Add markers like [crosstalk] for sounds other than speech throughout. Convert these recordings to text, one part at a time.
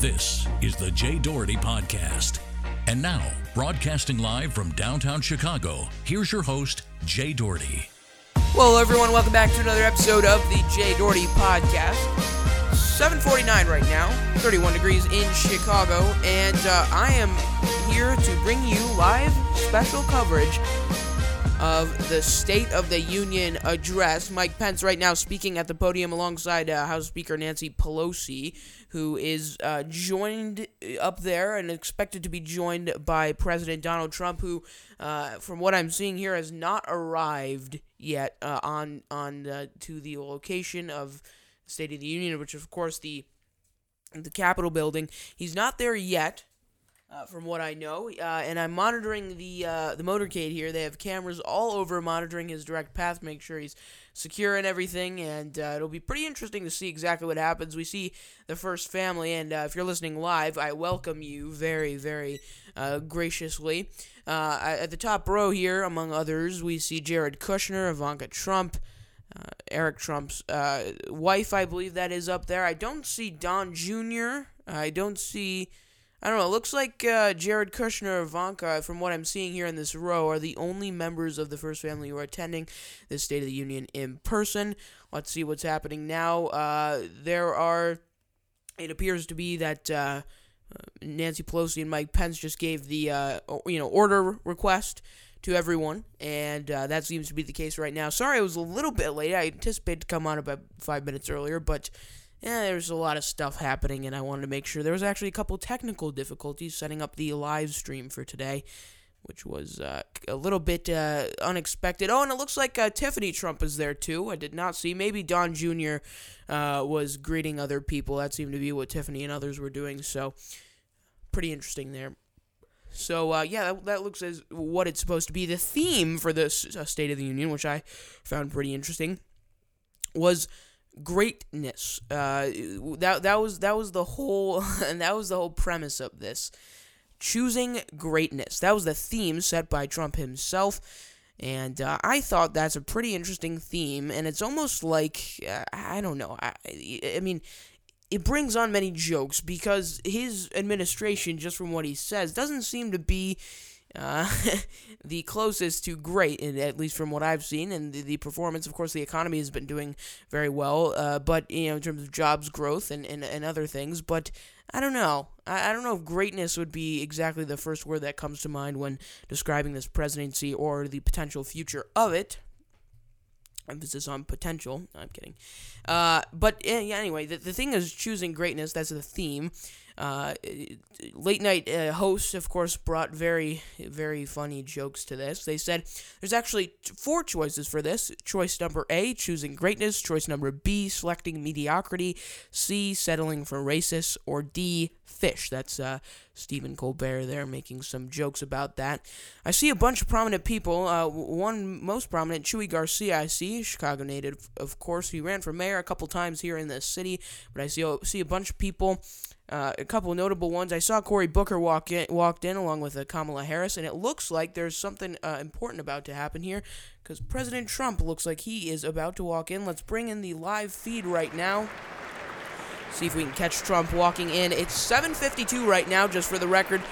This is the Jay Doherty Podcast. And now, broadcasting live from downtown Chicago, here's your host, Jay Doherty. Well, everyone, welcome back to another episode of the Jay Doherty Podcast. 7:49 right now, 31 degrees in Chicago, and uh, I am here to bring you live special coverage of the State of the Union address. Mike Pence right now speaking at the podium alongside uh, House Speaker Nancy Pelosi, who is uh, joined up there and expected to be joined by President Donald Trump, who, uh, from what I'm seeing here, has not arrived yet uh, on on uh, to the location of State of the Union, which of course the the Capitol building. He's not there yet uh, from what I know. Uh, and I'm monitoring the uh, the motorcade here. They have cameras all over monitoring his direct path, make sure he's secure and everything. And uh, it'll be pretty interesting to see exactly what happens. We see the first family, and uh, if you're listening live, I welcome you very, very uh, graciously. at the top row here, among others, we see Jared Kushner, Ivanka Trump. Eric Trump's wife, I believe that is up there. I don't see Don Jr. I don't see I don't know. It looks like uh, Jared Kushner Ivanka, from what I'm seeing here in this row, are the only members of the first family who are attending this State of the Union in person. Let's see what's happening now. Uh, there are. It appears to be that uh, Nancy Pelosi and Mike Pence just gave the uh, you know order request to everyone, and uh, that seems to be the case right now. Sorry, I was a little bit late. I anticipated to come on about five minutes earlier, but yeah, there's a lot of stuff happening, and I wanted to make sure there was actually a couple technical difficulties setting up the live stream for today, which was uh, a little bit uh, unexpected. Oh, and it looks like uh, Tiffany Trump is there too. I did not see. Maybe Don Jr. Uh, was greeting other people. That seemed to be what Tiffany and others were doing. So, pretty interesting there. So uh, yeah, that, that, looks as what it's supposed to be. The theme for this uh, State of the Union, which I found pretty interesting, was greatness. Uh, that that was that was the whole and [laughs] that was the whole premise of this. Choosing greatness. That was the theme set by Trump himself. And uh, I thought that's a pretty interesting theme, and it's almost like uh, I don't know. I, I mean, it brings on many jokes because his administration, just from what he says, doesn't seem to be uh, [laughs] the closest to great, at least from what I've seen, and the, the, performance. Of course, the economy has been doing very well, uh, but you know, in terms of jobs growth and, and, and other things. But I don't know. I, I don't know if greatness would be exactly the first word that comes to mind when describing this presidency or the potential future of it emphasis on potential. No, I'm kidding. Uh, but yeah, anyway, the, the thing is choosing greatness. That's the theme. Uh, late night uh, hosts, of course, brought very, very funny jokes to this. They said there's actually four choices for this. Choice number A, choosing greatness. Choice number B, selecting mediocrity. C, settling for racist. Or D, fish. That's uh, Stephen Colbert there making some jokes about that. I see a bunch of prominent people. Uh, one most prominent, Chuy Garcia, I see, Chicago native, of course. He ran for mayor a couple times here in the city, but I see, see a bunch of people uh, a couple notable ones. I saw Cory Booker walk in, walked in along with uh, Kamala Harris, and it looks like there's something uh, important about to happen here because President Trump looks like he is about to walk in. Let's bring in the live feed right now. See if we can catch Trump walking in. It's 7:52 right now, just for the record,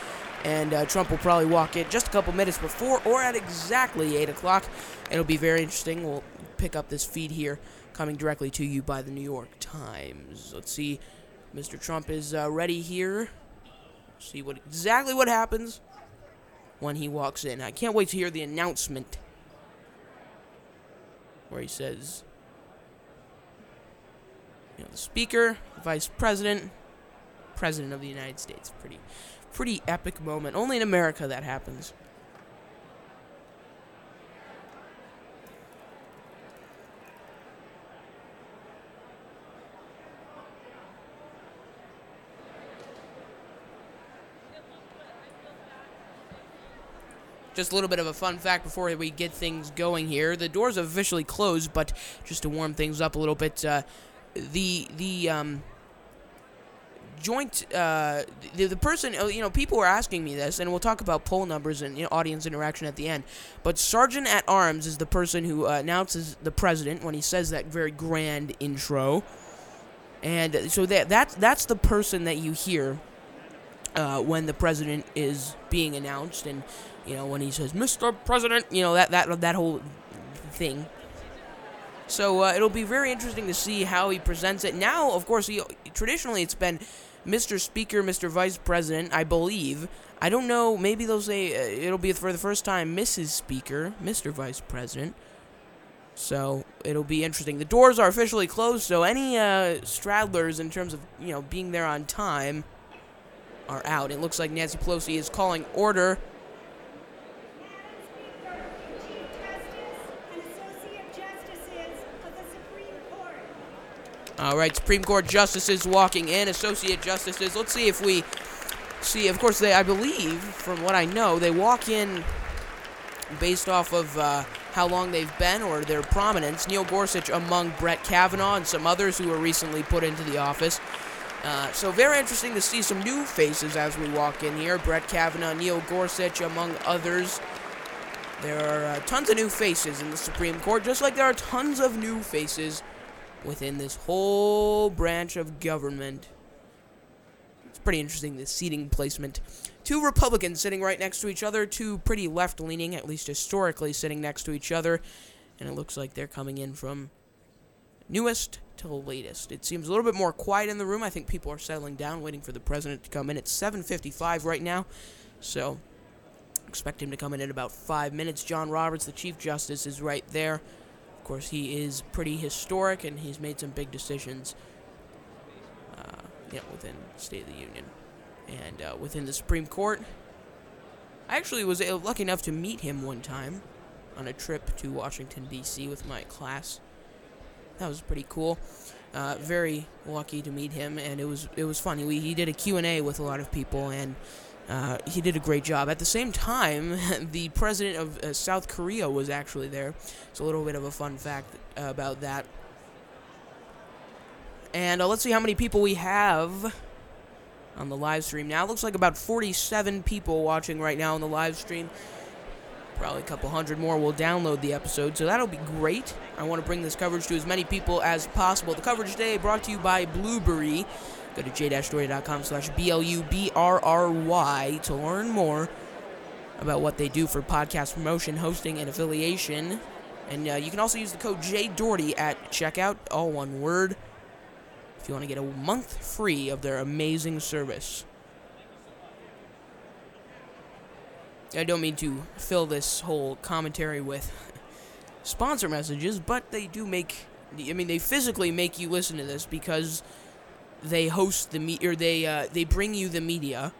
and uh, Trump will probably walk in just a couple minutes before or at exactly 8 o'clock. It'll be very interesting. We'll pick up this feed here, coming directly to you by the New York Times. Let's see. Mr. Trump is uh, ready here. See what exactly what happens when he walks in. I can't wait to hear the announcement where he says, you know, the Speaker, Vice President, President of the United States. Pretty, pretty epic moment. Only in America that happens. Just a little bit of a fun fact before we get things going here. The doors have officially closed, but just to warm things up a little bit, uh, the the um, joint uh, the, the person uh, you know people were asking me this and we'll talk about poll numbers and you know, audience interaction at the end but sergeant at arms is the person who uh, announces the president when he says that very grand intro And so that that's that's the person that you hear uh, when the president is being announced, and you know when he says "Mr. President," you know that that that whole thing. So uh, it'll be very interesting to see how he presents it. Now, of course, he, traditionally it's been Mr. Speaker, Mr. Vice President, I believe. I don't know. Maybe they'll say uh, it'll be for the first time Mrs. Speaker, Mr. Vice President. So it'll be interesting. The doors are officially closed, so any uh, straddlers in terms of you know being there on time are out. It looks like Nancy Pelosi is calling order. All right, Supreme Court justices walking in, associate justices. Let's see if we see. Of course, they, I believe, from what I know, they walk in based off of uh, how long they've been or their prominence. Neil Gorsuch among Brett Kavanaugh and some others who were recently put into the office. Uh, so very interesting to see some new faces as we walk in here. Brett Kavanaugh, Neil Gorsuch, among others. There are uh, tons of new faces in the Supreme Court, just like there are tons of new faces within this whole branch of government. It's pretty interesting, the seating placement. Two Republicans sitting right next to each other, two pretty left leaning, at least historically, sitting next to each other. And it looks like they're coming in from newest to latest. It seems a little bit more quiet in the room. I think people are settling down, waiting for the president to come in. It's 7:55 right now, so expect him to come in in about five minutes. John Roberts, the Chief Justice, is right there course, he is pretty historic, and he's made some big decisions, uh, you know, within State of the Union and uh, within the Supreme Court. I actually was uh, lucky enough to meet him one time on a trip to Washington D.C. with my class. That was pretty cool. Uh, very lucky to meet him, and it was it was funny. We, he did a Q&A with a lot of people, and uh, he did a great job. At the same time, [laughs] the president of uh, South Korea was actually there. It's a little bit of a fun fact uh, about that. And uh, let's see how many people we have on the live stream now. It looks like about 47 people watching right now on the live stream. Probably a couple hundred more will download the episode, so that'll be great. I want to bring this coverage to as many people as possible. The coverage today brought to you by Blubrry. Go to j-doherty.com slash B-L-U-B-R-R-Y to learn more about what they do for podcast promotion, hosting, and affiliation. And uh, you can also use the code JDoherty at checkout, all one word, if you want to get a month free of their amazing service. I don't mean to fill this whole commentary with sponsor messages, but they do make. I mean, they physically make you listen to this because they host the me or they uh, they bring you the media.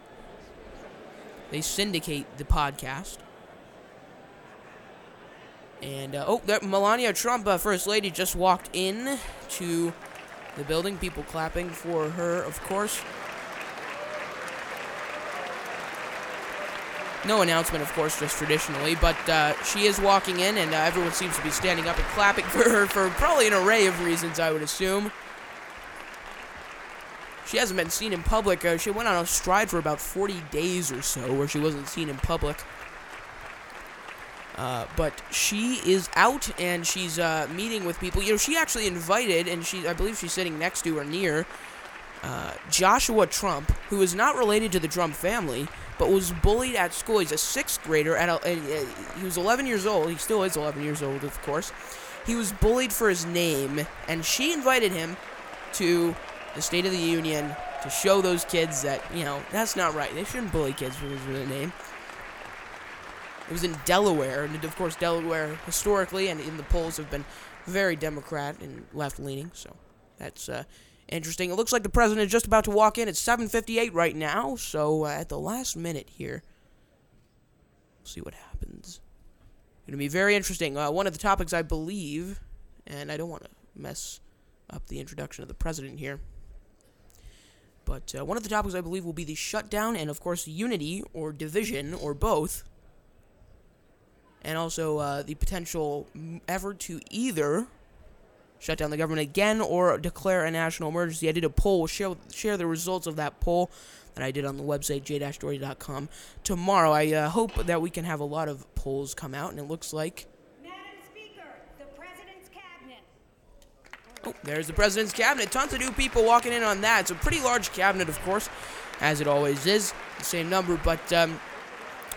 They syndicate the podcast. And uh, oh, Melania Trump, uh, First Lady, just walked in to the building. People clapping for her, of course. No announcement, of course, just traditionally, but uh, she is walking in, and uh, everyone seems to be standing up and clapping [laughs] for her for probably an array of reasons, I would assume. She hasn't been seen in public. Uh, she went on a stride for about 40 days or so where she wasn't seen in public. Uh, but she is out and she's uh, meeting with people. You know, she actually invited, and she, I believe she's sitting next to or near uh, Joshua Trump, who is not related to the Trump family, but was bullied at school. He's a sixth grader. At a, he was 11 years old. He still is 11 years old, of course. He was bullied for his name, and she invited him to the State of the Union to show those kids that, you know, that's not right. They shouldn't bully kids for their name. It was in Delaware, and of course, Delaware historically and in the polls have been very Democrat and left leaning, so that's uh, interesting. It looks like the president is just about to walk in. It's 7:58 right now, so uh, at the last minute here, we'll see what happens. It'll be very interesting. Uh, one of the topics I believe, and I don't want to mess up the introduction of the president here. But uh, one of the topics I believe will be the shutdown and, of course, unity or division or both. And also uh, the potential effort to either shut down the government again or declare a national emergency. I did a poll. We'll share, share the results of that poll that I did on the website, j-doherty.com. Tomorrow, I uh, hope that we can have a lot of polls come out, and it looks like Oh, there's the president's cabinet. Tons of new people walking in on that. It's a pretty large cabinet, of course, as it always is. The same number, but um,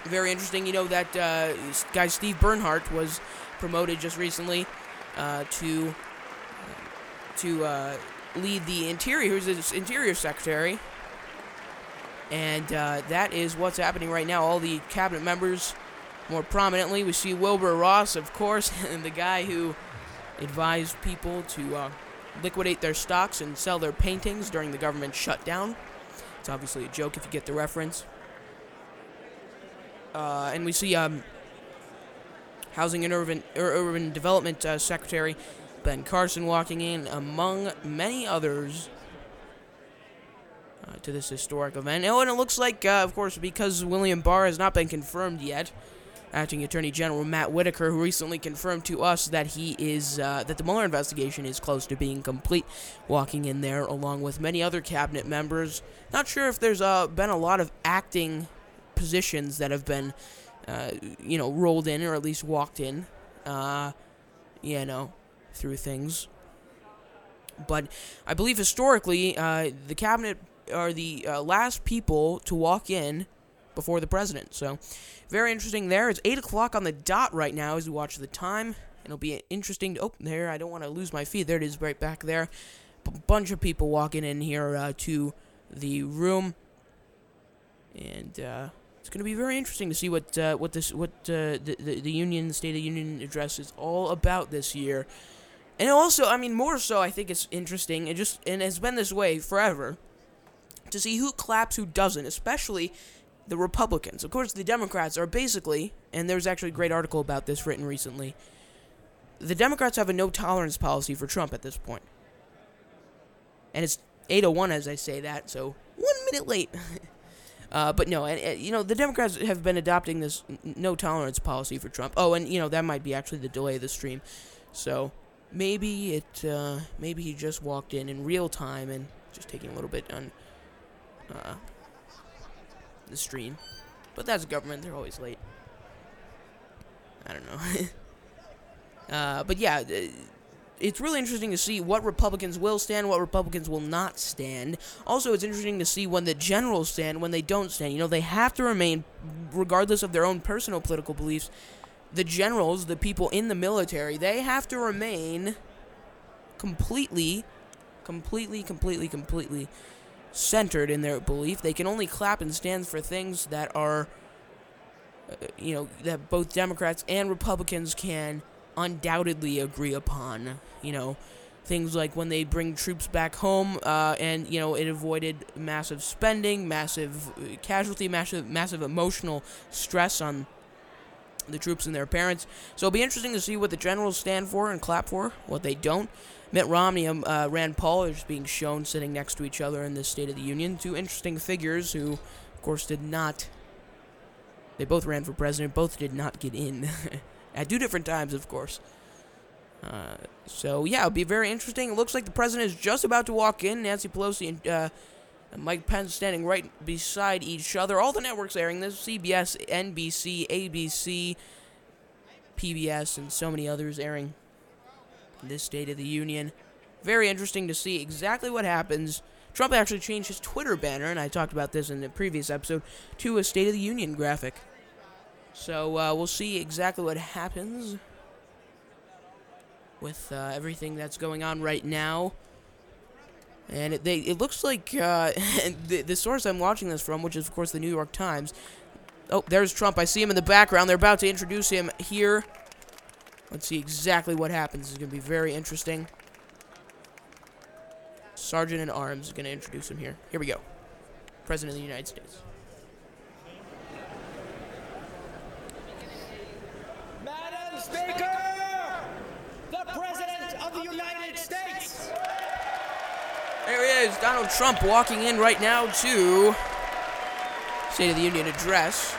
very interesting. You know that uh, guy Steve Bernhardt was promoted just recently uh, to to uh, lead the interior. Who's his interior secretary, and uh, that is what's happening right now. All the cabinet members, more prominently, we see Wilbur Ross, of course, [laughs] and the guy who advised people to uh, liquidate their stocks and sell their paintings during the government shutdown. It's obviously a joke if you get the reference. Uh, and we see um, Housing and Urban, Ur- Urban Development uh, Secretary Ben Carson walking in, among many others, uh, to this historic event. Oh, and it looks like, uh, of course, because William Barr has not been confirmed yet, Acting Attorney General Matt Whitaker, who recently confirmed to us that he is uh, that the Mueller investigation is close to being complete, walking in there along with many other cabinet members. Not sure if there's uh, been a lot of acting positions that have been, uh, you know, rolled in or at least walked in, uh, you know, through things. But I believe historically, uh, the cabinet are the uh, last people to walk in before the president. So, very interesting there. It's 8 o'clock on the dot right now as we watch the time. It'll be interesting. To, oh, there, I don't want to lose my feed. There it is right back there. A bunch of people walking in here uh, to the room. And uh, it's going to be very interesting to see what uh, what this what uh, the, the the union the State of the Union address is all about this year. And also, I mean, more so, I think it's interesting. It just and it's been this way forever to see who claps, who doesn't, especially the Republicans. Of course, the Democrats are basically, and there's actually a great article about this written recently. The Democrats have a no tolerance policy for Trump at this point. And it's 801 as I say that, so one minute late. [laughs] uh, but no, and, and, you know, the Democrats have been adopting this no tolerance policy for Trump. Oh, and, you know, that might be actually the delay of the stream. So maybe it, uh, maybe he just walked in in real time and just taking a little bit on uh, the stream. But that's government, they're always late. I don't know. [laughs] uh, but yeah, it's really interesting to see what Republicans will stand, what Republicans will not stand. Also, it's interesting to see when the generals stand, when they don't stand. You know, they have to remain, regardless of their own personal political beliefs, the generals, the people in the military, they have to remain completely, completely, completely, completely centered in their belief. They can only clap and stand for things that are, uh, you know, that both Democrats and Republicans can undoubtedly agree upon. You know, things like when they bring troops back home, uh, and you know, it avoided massive spending, massive uh, casualty, massive, massive emotional stress on the troops and their parents. So it'll be interesting to see what the generals stand for and clap for, what they don't. Mitt Romney and uh, Rand Paul are just being shown sitting next to each other in this State of the Union. Two interesting figures who, of course, did not. They both ran for president, both did not get in. [laughs] At two different times, of course. Uh, so, yeah, it'll be very interesting. It looks like the president is just about to walk in. Nancy Pelosi and, uh, and Mike Pence standing right beside each other. All the networks airing this CBS, NBC, ABC, PBS, and so many others airing this State of the Union. Very interesting to see exactly what happens. Trump actually changed his Twitter banner, and I talked about this in the previous episode, to a State of the Union graphic. So uh, we'll see exactly what happens with uh, everything that's going on right now. And it, they, it looks like uh, [laughs] the, the source I'm watching this from, which is, of course, the New York Times. Oh, there's Trump. I see him in the background. They're about to introduce him here. Let's see exactly what happens. It's going to be very interesting. Sergeant in Arms is going to introduce him here. Here we go. President of the United States. Madam Speaker, the President of the United States. There he is, Donald Trump walking in right now to State of the Union address.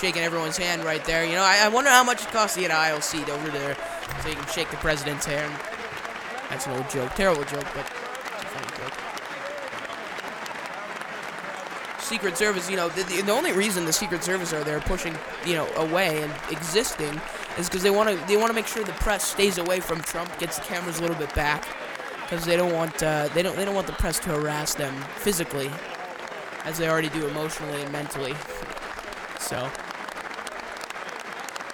Shaking everyone's hand right there. You know, I, I wonder how much it costs to get an aisle seat over there so you can shake the president's hand. That's an old joke. Terrible joke, but funny joke. Secret Service, you know, the, the, the only reason the Secret Service are there pushing, you know, away and existing is because they want to they want to make sure the press stays away from Trump, gets the cameras a little bit back, because they don't want uh, they don't they don't want the press to harass them physically, as they already do emotionally and mentally. [laughs] So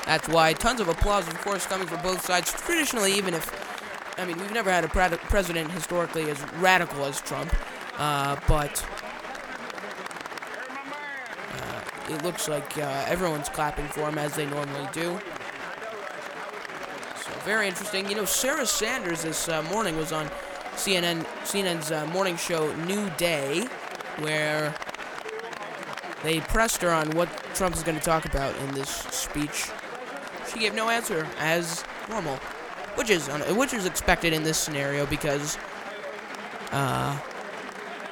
that's why tons of applause, of course, coming from both sides. Traditionally, even if I mean we've never had a president historically as radical as Trump, uh, but uh, it looks like uh, everyone's clapping for him as they normally do. So very interesting. You know, Sarah Sanders this uh, morning was on CNN CNN's uh, morning show New Day, where they pressed her on what Trump is going to talk about in this speech. She gave no answer, as normal, which is which is expected in this scenario because, uh,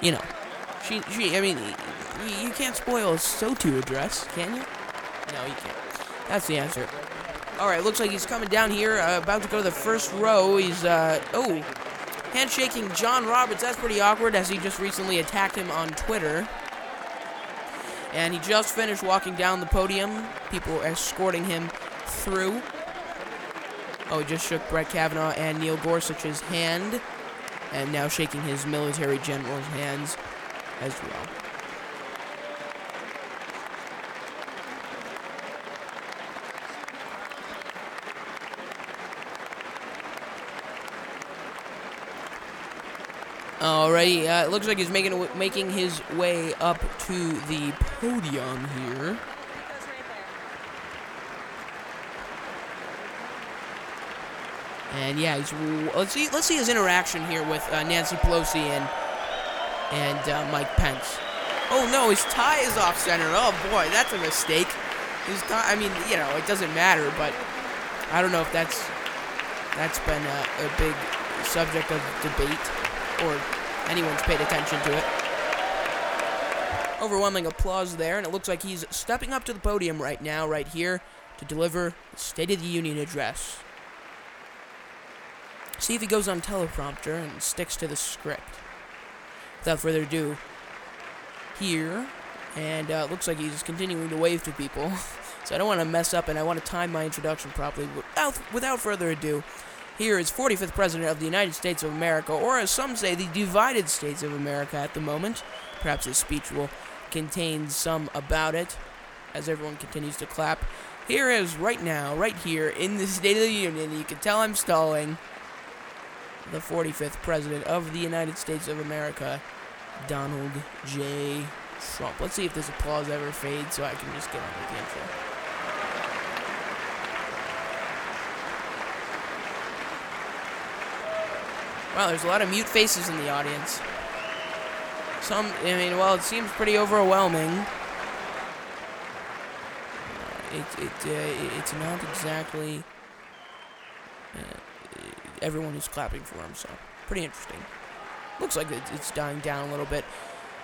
you know, she she. I mean, you can't spoil a SOTU address, can you? No, you can't. That's the answer. All right, looks like he's coming down here, uh, about to go to the first row. He's uh oh, handshaking John Roberts. That's pretty awkward, as he just recently attacked him on Twitter. And he just finished walking down the podium. People escorting him through. Oh, he just shook Brett Kavanaugh and Neil Gorsuch's hand, and now shaking his military general's hands as well. Alrighty, uh, it looks like he's making making his way up to the podium here. And yeah, let's see let's see his interaction here with uh, Nancy Pelosi and and uh, Mike Pence. Oh no, his tie is off center. Oh boy, that's a mistake. His tie. I mean, you know, it doesn't matter, but I don't know if that's that's been a, a big subject of debate or anyone's paid attention to it. Overwhelming applause there, and it looks like he's stepping up to the podium right now, right here, to deliver the State of the Union address. See if he goes on teleprompter and sticks to the script. Without further ado, here, and uh, looks like he's continuing to wave to people. [laughs] so I don't want to mess up, and I want to time my introduction properly. Without, without further ado, here is 45th President of the United States of America, or as some say, the divided States of America at the moment. Perhaps his speech will contain some about it, as everyone continues to clap. Here is, right now, right here, in the State of the Union, you can tell I'm stalling, the 45th President of the United States of America, Donald J. Trump. Let's see if this applause ever fades so I can just get on with the intro. Wow, there's a lot of mute faces in the audience. Some, I mean, well, it seems pretty overwhelming. Uh, it, it, uh, it's not exactly uh, everyone who's clapping for him, so pretty interesting. Looks like it's dying down a little bit.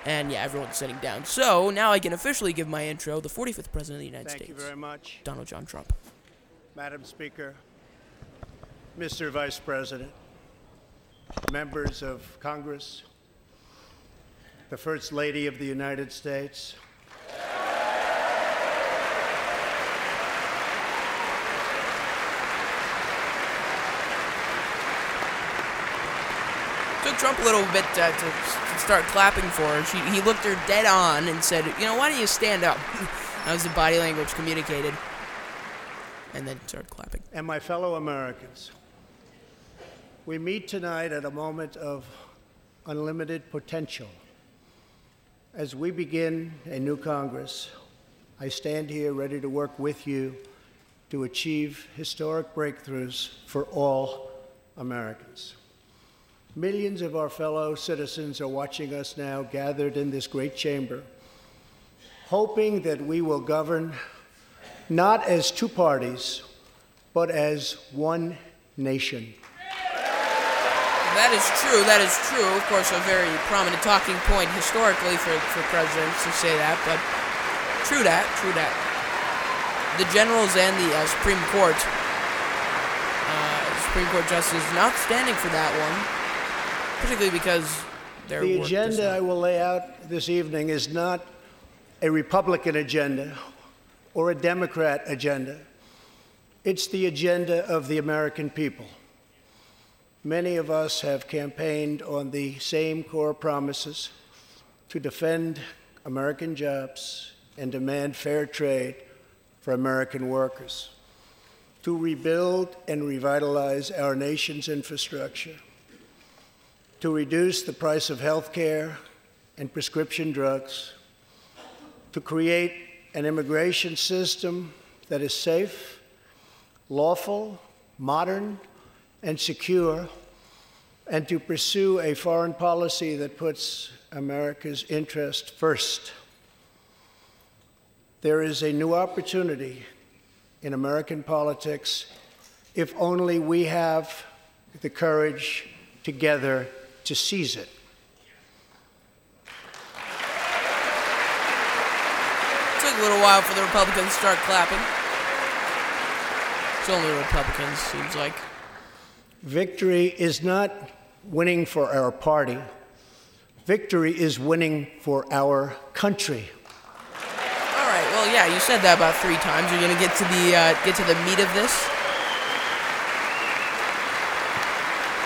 And yeah, everyone's sitting down. So now I can officially give my intro. The 45th President of the United Thank States. you very much, Donald John Trump. Madam Speaker, Mr. Vice President, members of Congress, the First Lady of the United States, Trump a little bit uh, to, to start clapping for her. She, he looked her dead on and said, "You know, why don't you stand up?" [laughs] that was the body language communicated, and then started clapping. and my fellow Americans. We meet tonight at a moment of unlimited potential. As we begin a new Congress, I stand here ready to work with you to achieve historic breakthroughs for all Americans. Millions of our fellow citizens are watching us now gathered in this great chamber, hoping that we will govern not as two parties, but as one nation. That is true. That is true. Of course, a very prominent talking point historically for, for presidents to say that, but true that. True that. The generals and the uh, Supreme Court, uh, Supreme Court justice, not standing for that one, particularly because their The agenda not- I will lay out this evening is not a Republican agenda or a Democrat agenda. It's the agenda of the American people. Many of us have campaigned on the same core promises to defend American jobs and demand fair trade for American workers, to rebuild and revitalize our nation's infrastructure, to reduce the price of health care and prescription drugs, to create an immigration system that is safe, lawful, modern, and secure, and to pursue a foreign policy that puts America's interest first. There is a new opportunity in American politics if only we have the courage together to seize it. It took a little while for the Republicans to start clapping. It's only Republicans, seems like. Victory is not winning for our party. Victory is winning for our country. All right. Well, yeah, you said that about three times. You're gonna get to the uh, get to the meat of this.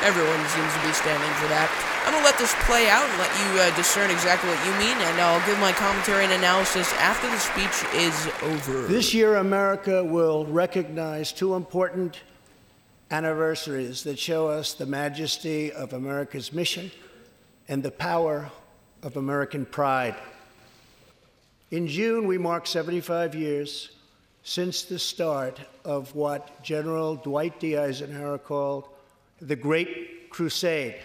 Everyone seems to be standing for that. I'm gonna let this play out and let you uh, discern exactly what you mean, and I'll give my commentary and analysis after the speech is over. This year, America will recognize two important anniversaries that show us the majesty of America's mission and the power of American pride. In June, we mark 75 years since the start of what General Dwight D. Eisenhower called the Great Crusade,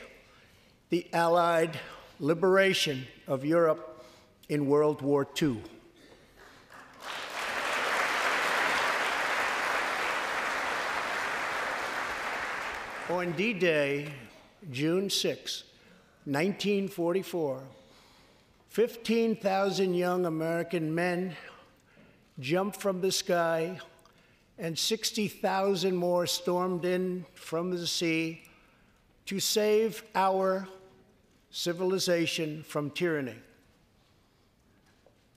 the Allied liberation of Europe in World War II. On D Day, June 6, 1944, 15,000 young American men jumped from the sky, and 60,000 more stormed in from the sea to save our civilization from tyranny.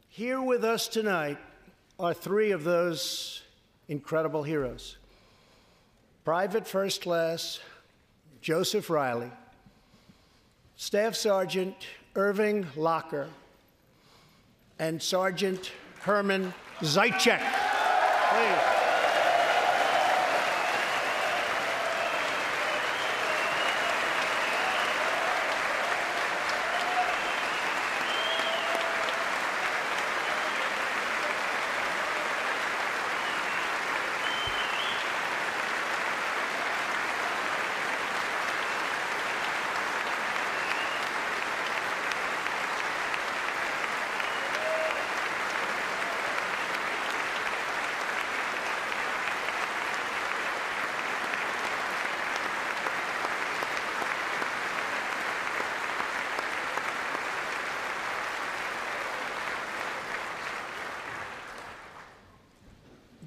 Here with us tonight are three of those incredible heroes. Private First Class Joseph Reilly, Staff Sergeant Irving Locker, and Sergeant Herman Zeitchik. Please.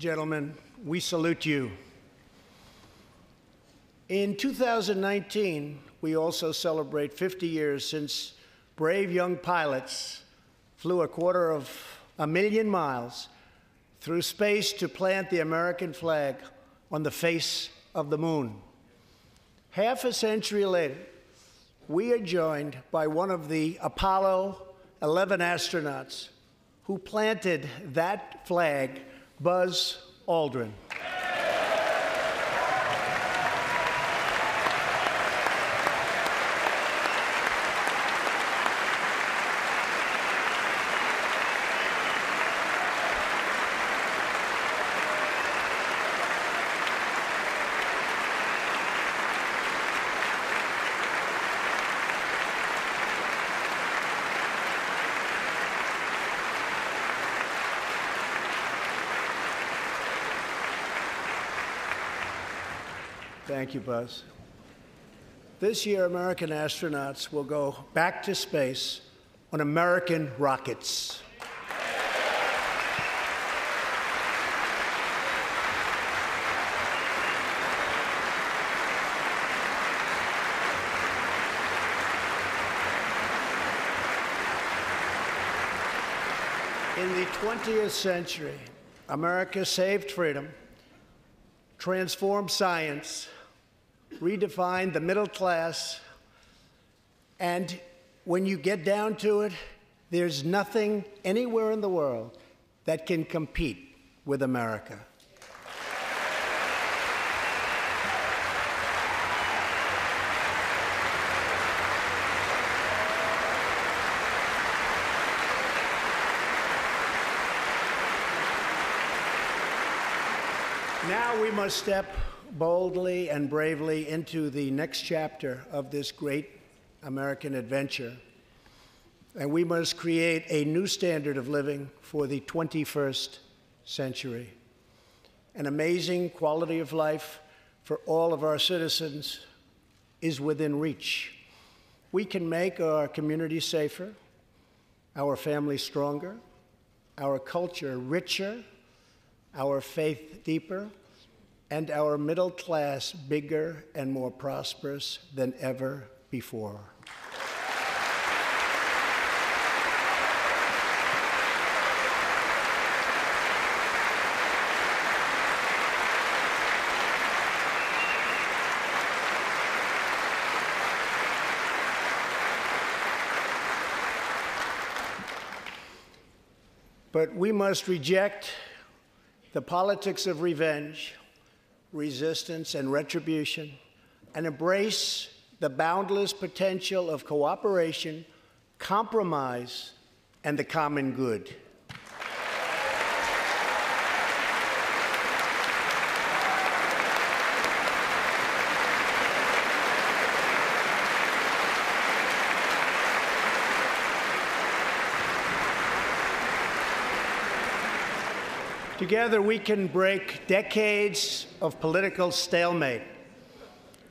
Gentlemen, we salute you. In 2019, we also celebrate 50 years since brave young pilots flew a quarter of a million miles through space to plant the American flag on the face of the moon. Half a century later, we are joined by one of the Apollo 11 astronauts who planted that flag Buzz Aldrin. Thank you, Buzz. This year, American astronauts will go back to space on American rockets. In the 20th century, America saved freedom, transformed science, redefined the middle class, and when you get down to it, there's nothing anywhere in the world that can compete with America. Now we must step boldly and bravely into the next chapter of this great American adventure. And we must create a new standard of living for the 21st century. An amazing quality of life for all of our citizens is within reach. We can make our community safer, our family stronger, our culture richer, our faith deeper, and our middle class bigger and more prosperous than ever before. But we must reject the politics of revenge, resistance, and retribution, and embrace the boundless potential of cooperation, compromise, and the common good. Together, we can break decades of political stalemate.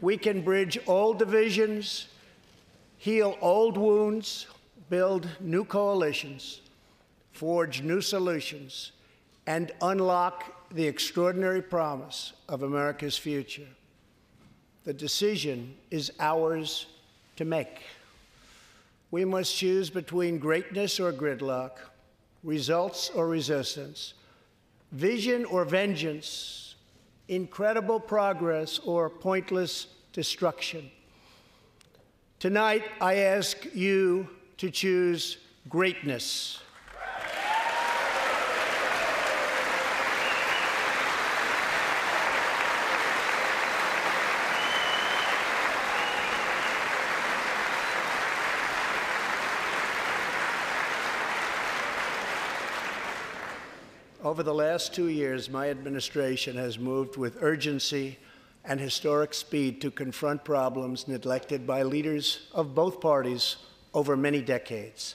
We can bridge old divisions, heal old wounds, build new coalitions, forge new solutions, and unlock the extraordinary promise of America's future. The decision is ours to make. We must choose between greatness or gridlock, results or resistance vision or vengeance, incredible progress or pointless destruction. Tonight, I ask you to choose greatness. Over the last two years, my administration has moved with urgency and historic speed to confront problems neglected by leaders of both parties over many decades.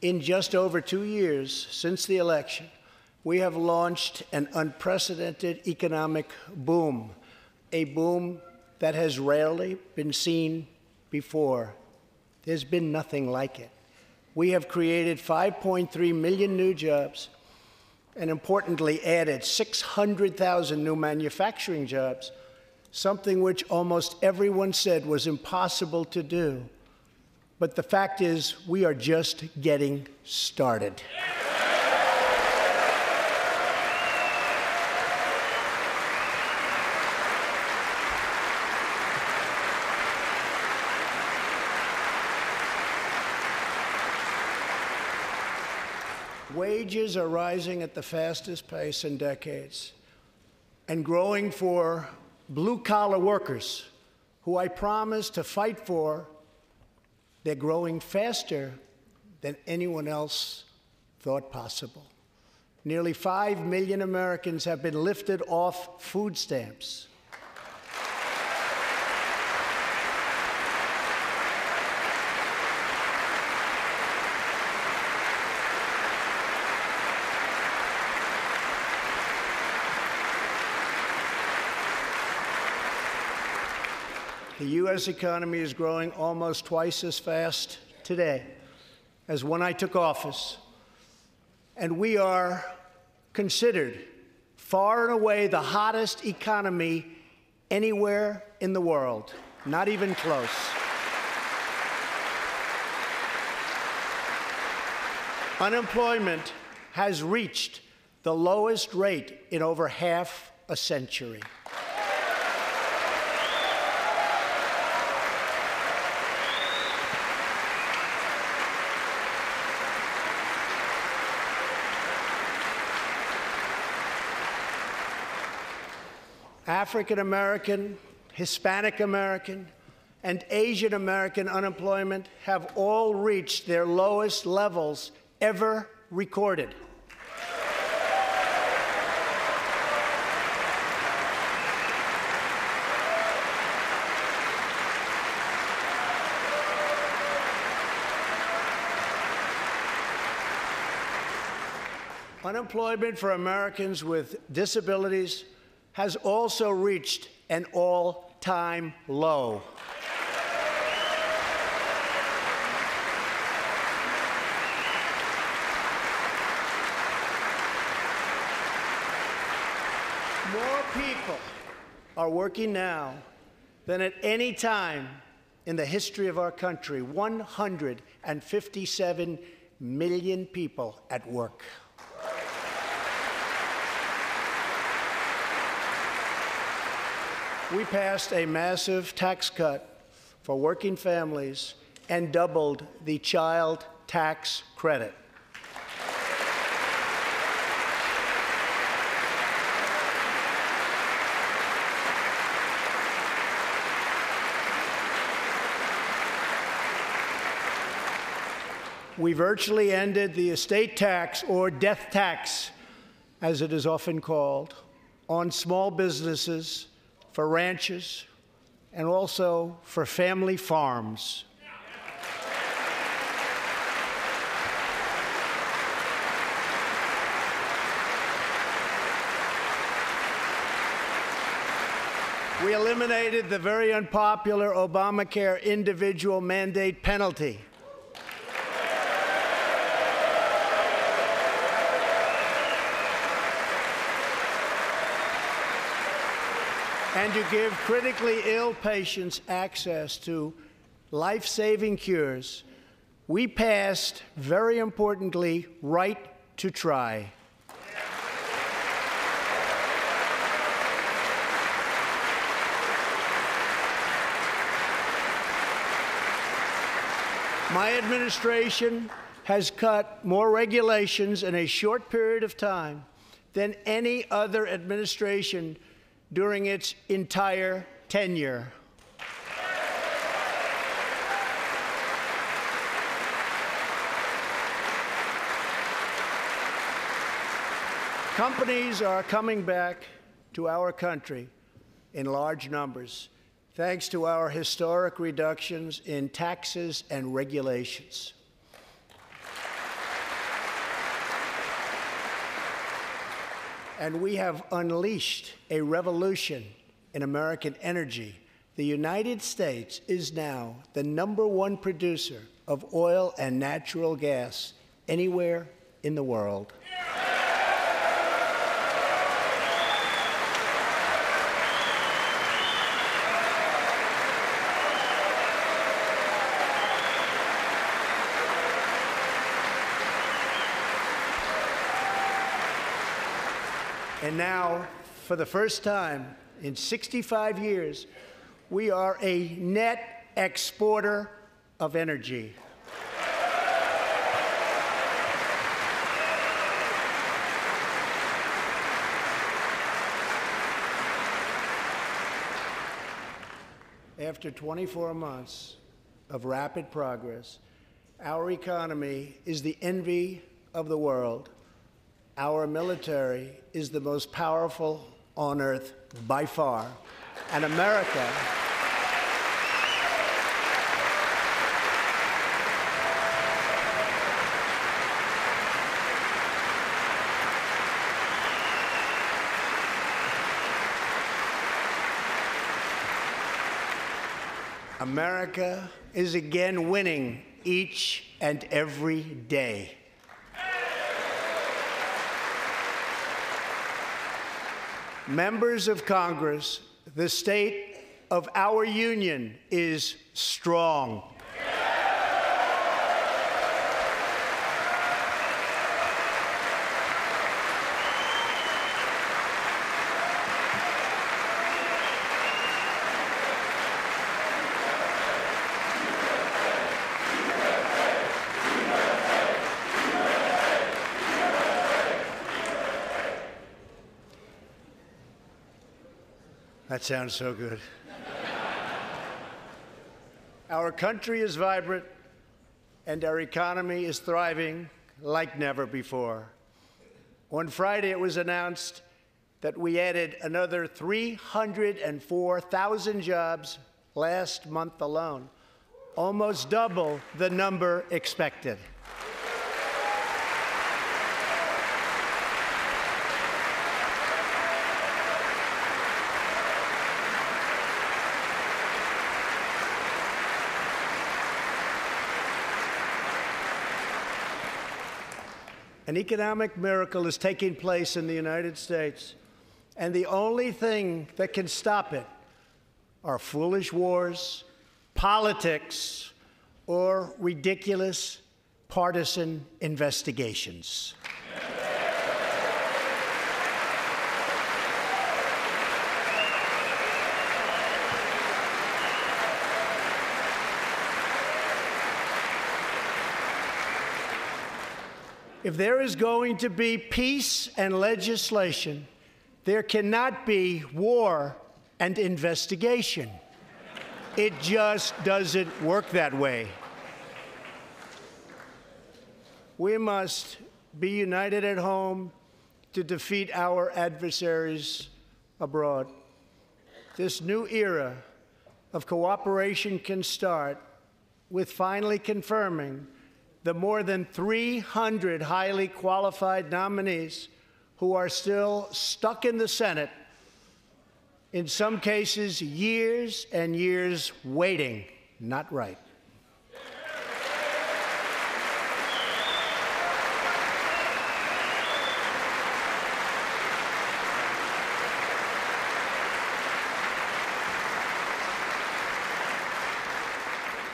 In just over two years since the election, we have launched an unprecedented economic boom, a boom that has rarely been seen before. There's been nothing like it. We have created 5.3 million new jobs and importantly added 600,000 new manufacturing jobs, something which almost everyone said was impossible to do. But the fact is, we are just getting started. Wages are rising at the fastest pace in decades and growing for blue collar workers who I promised to fight for. They're growing faster than anyone else thought possible. Nearly 5 million Americans have been lifted off food stamps. The U.S. economy is growing almost twice as fast today as when I took office. And we are considered far and away the hottest economy anywhere in the world, not even close. Unemployment has reached the lowest rate in over half a century. African American, Hispanic American, and Asian American unemployment have all reached their lowest levels ever recorded. Unemployment for Americans with disabilities has also reached an all time low. More people are working now than at any time in the history of our country 157 million people at work. We passed a massive tax cut for working families and doubled the child tax credit. We virtually ended the estate tax or death tax, as it is often called, on small businesses for ranches, and also for family farms. We eliminated the very unpopular Obamacare individual mandate penalty. And to give critically ill patients access to life saving cures, we passed, very importantly, right to try. My administration has cut more regulations in a short period of time than any other administration during its entire tenure. Companies are coming back to our country in large numbers thanks to our historic reductions in taxes and regulations. And we have unleashed a revolution in American energy. The United States is now the number one producer of oil and natural gas anywhere in the world. And now, for the first time in 65 years, we are a net exporter of energy. After 24 months of rapid progress, our economy is the envy of the world our military is the most powerful on earth by far. And America. America is again winning each and every day. Members of Congress, the state of our union is strong. That sounds so good. our country is vibrant and our economy is thriving like never before. On Friday, it was announced that we added another 304,000 jobs last month alone, almost double the number expected. An economic miracle is taking place in the United States, and the only thing that can stop it are foolish wars, politics, or ridiculous partisan investigations. If there is going to be peace and legislation, there cannot be war and investigation. It just doesn't work that way. We must be united at home to defeat our adversaries abroad. This new era of cooperation can start with finally confirming the more than 300 highly qualified nominees who are still stuck in the Senate, in some cases, years and years waiting. Not right.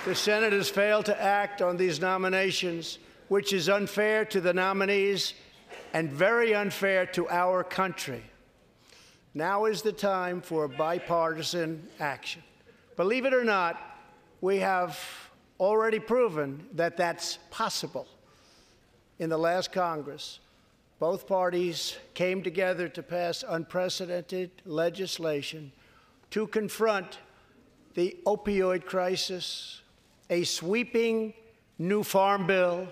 The Senate has failed to act on these nominations, which is unfair to the nominees and very unfair to our country. Now is the time for bipartisan action. Believe it or not, we have already proven that that's possible. In the last Congress, both parties came together to pass unprecedented legislation to confront the opioid crisis, a sweeping new farm bill,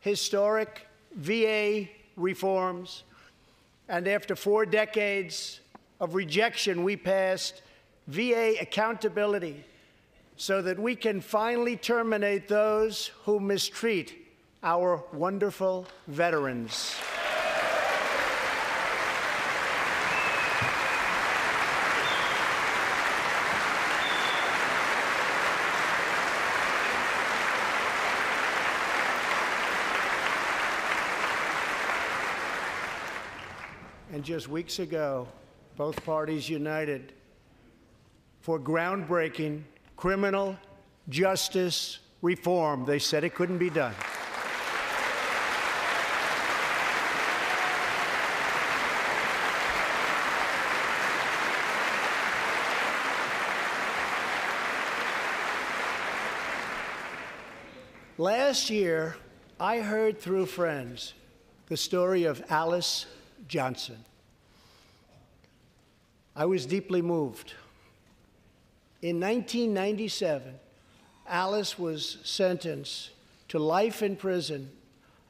historic VA reforms, and after four decades of rejection, we passed VA accountability so that we can finally terminate those who mistreat our wonderful veterans. Just weeks ago, both parties united for groundbreaking criminal justice reform. They said it couldn't be done. Last year, I heard through friends the story of Alice Johnson. I was deeply moved. In 1997, Alice was sentenced to life in prison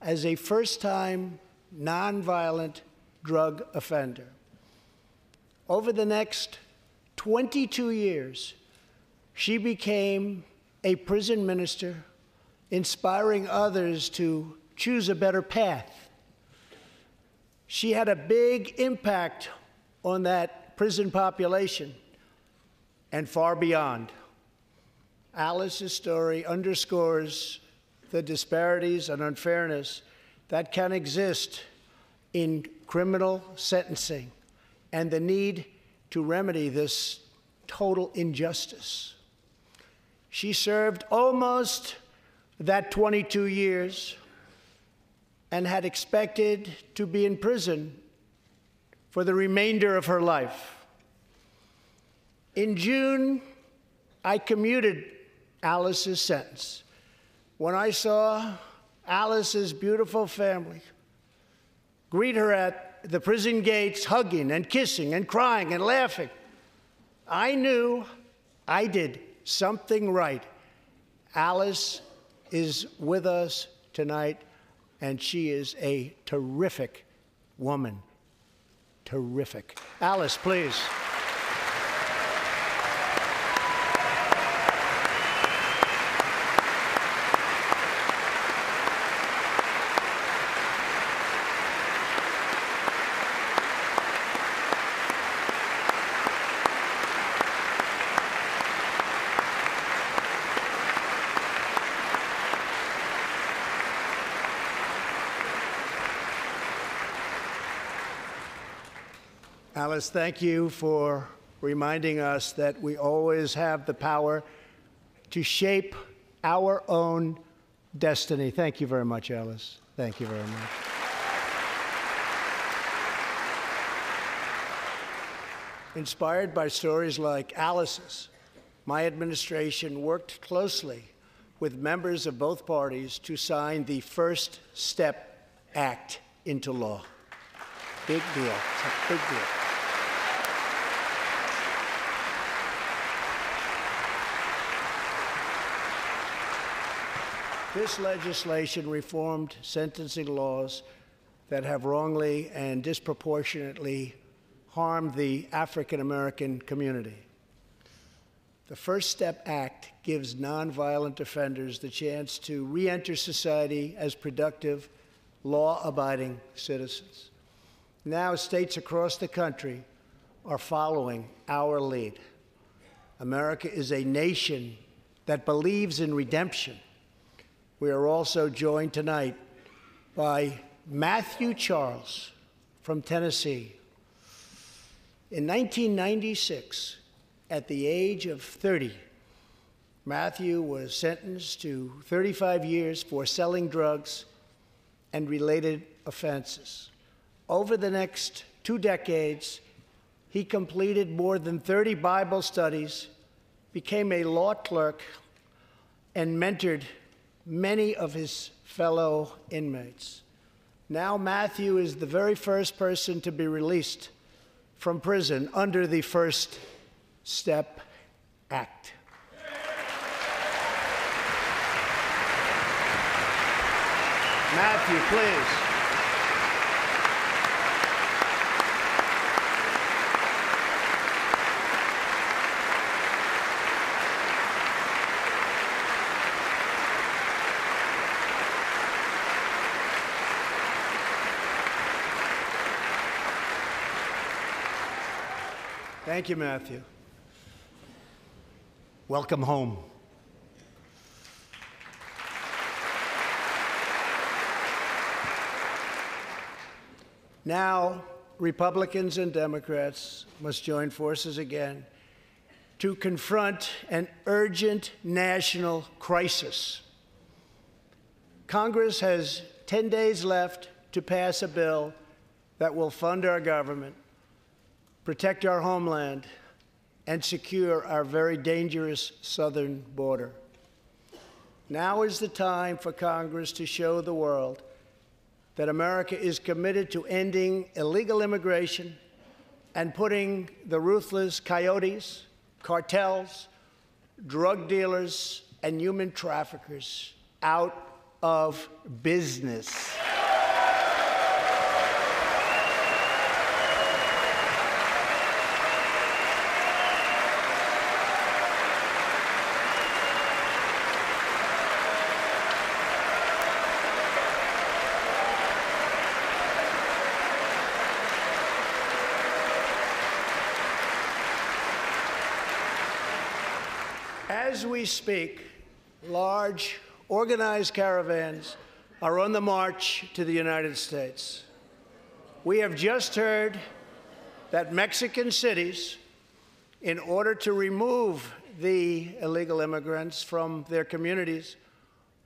as a first time nonviolent drug offender. Over the next 22 years, she became a prison minister, inspiring others to choose a better path she had a big impact on that prison population and far beyond. Alice's story underscores the disparities and unfairness that can exist in criminal sentencing and the need to remedy this total injustice. She served almost that 22 years and had expected to be in prison for the remainder of her life. In June, I commuted Alice's sentence. When I saw Alice's beautiful family greet her at the prison gates, hugging and kissing and crying and laughing, I knew I did something right. Alice is with us tonight, and she is a terrific woman. Terrific. Alice, please. Alice, thank you for reminding us that we always have the power to shape our own destiny. Thank you very much, Alice. Thank you very much. Inspired by stories like Alice's, my administration worked closely with members of both parties to sign the First Step Act into law. Big deal. Big deal. This legislation reformed sentencing laws that have wrongly and disproportionately harmed the African American community. The First Step Act gives nonviolent offenders the chance to reenter society as productive, law abiding citizens. Now, states across the country are following our lead. America is a nation that believes in redemption we are also joined tonight by Matthew Charles from Tennessee. In 1996, at the age of 30, Matthew was sentenced to 35 years for selling drugs and related offenses. Over the next two decades, he completed more than 30 Bible studies, became a law clerk, and mentored many of his fellow inmates. Now, Matthew is the very first person to be released from prison under the First Step Act. Matthew, please. Thank you, Matthew. Welcome home. Now, Republicans and Democrats must join forces again to confront an urgent national crisis. Congress has 10 days left to pass a bill that will fund our government protect our homeland, and secure our very dangerous southern border. Now is the time for Congress to show the world that America is committed to ending illegal immigration and putting the ruthless coyotes, cartels, drug dealers, and human traffickers out of business. As we speak, large organized caravans are on the march to the United States. We have just heard that Mexican cities, in order to remove the illegal immigrants from their communities,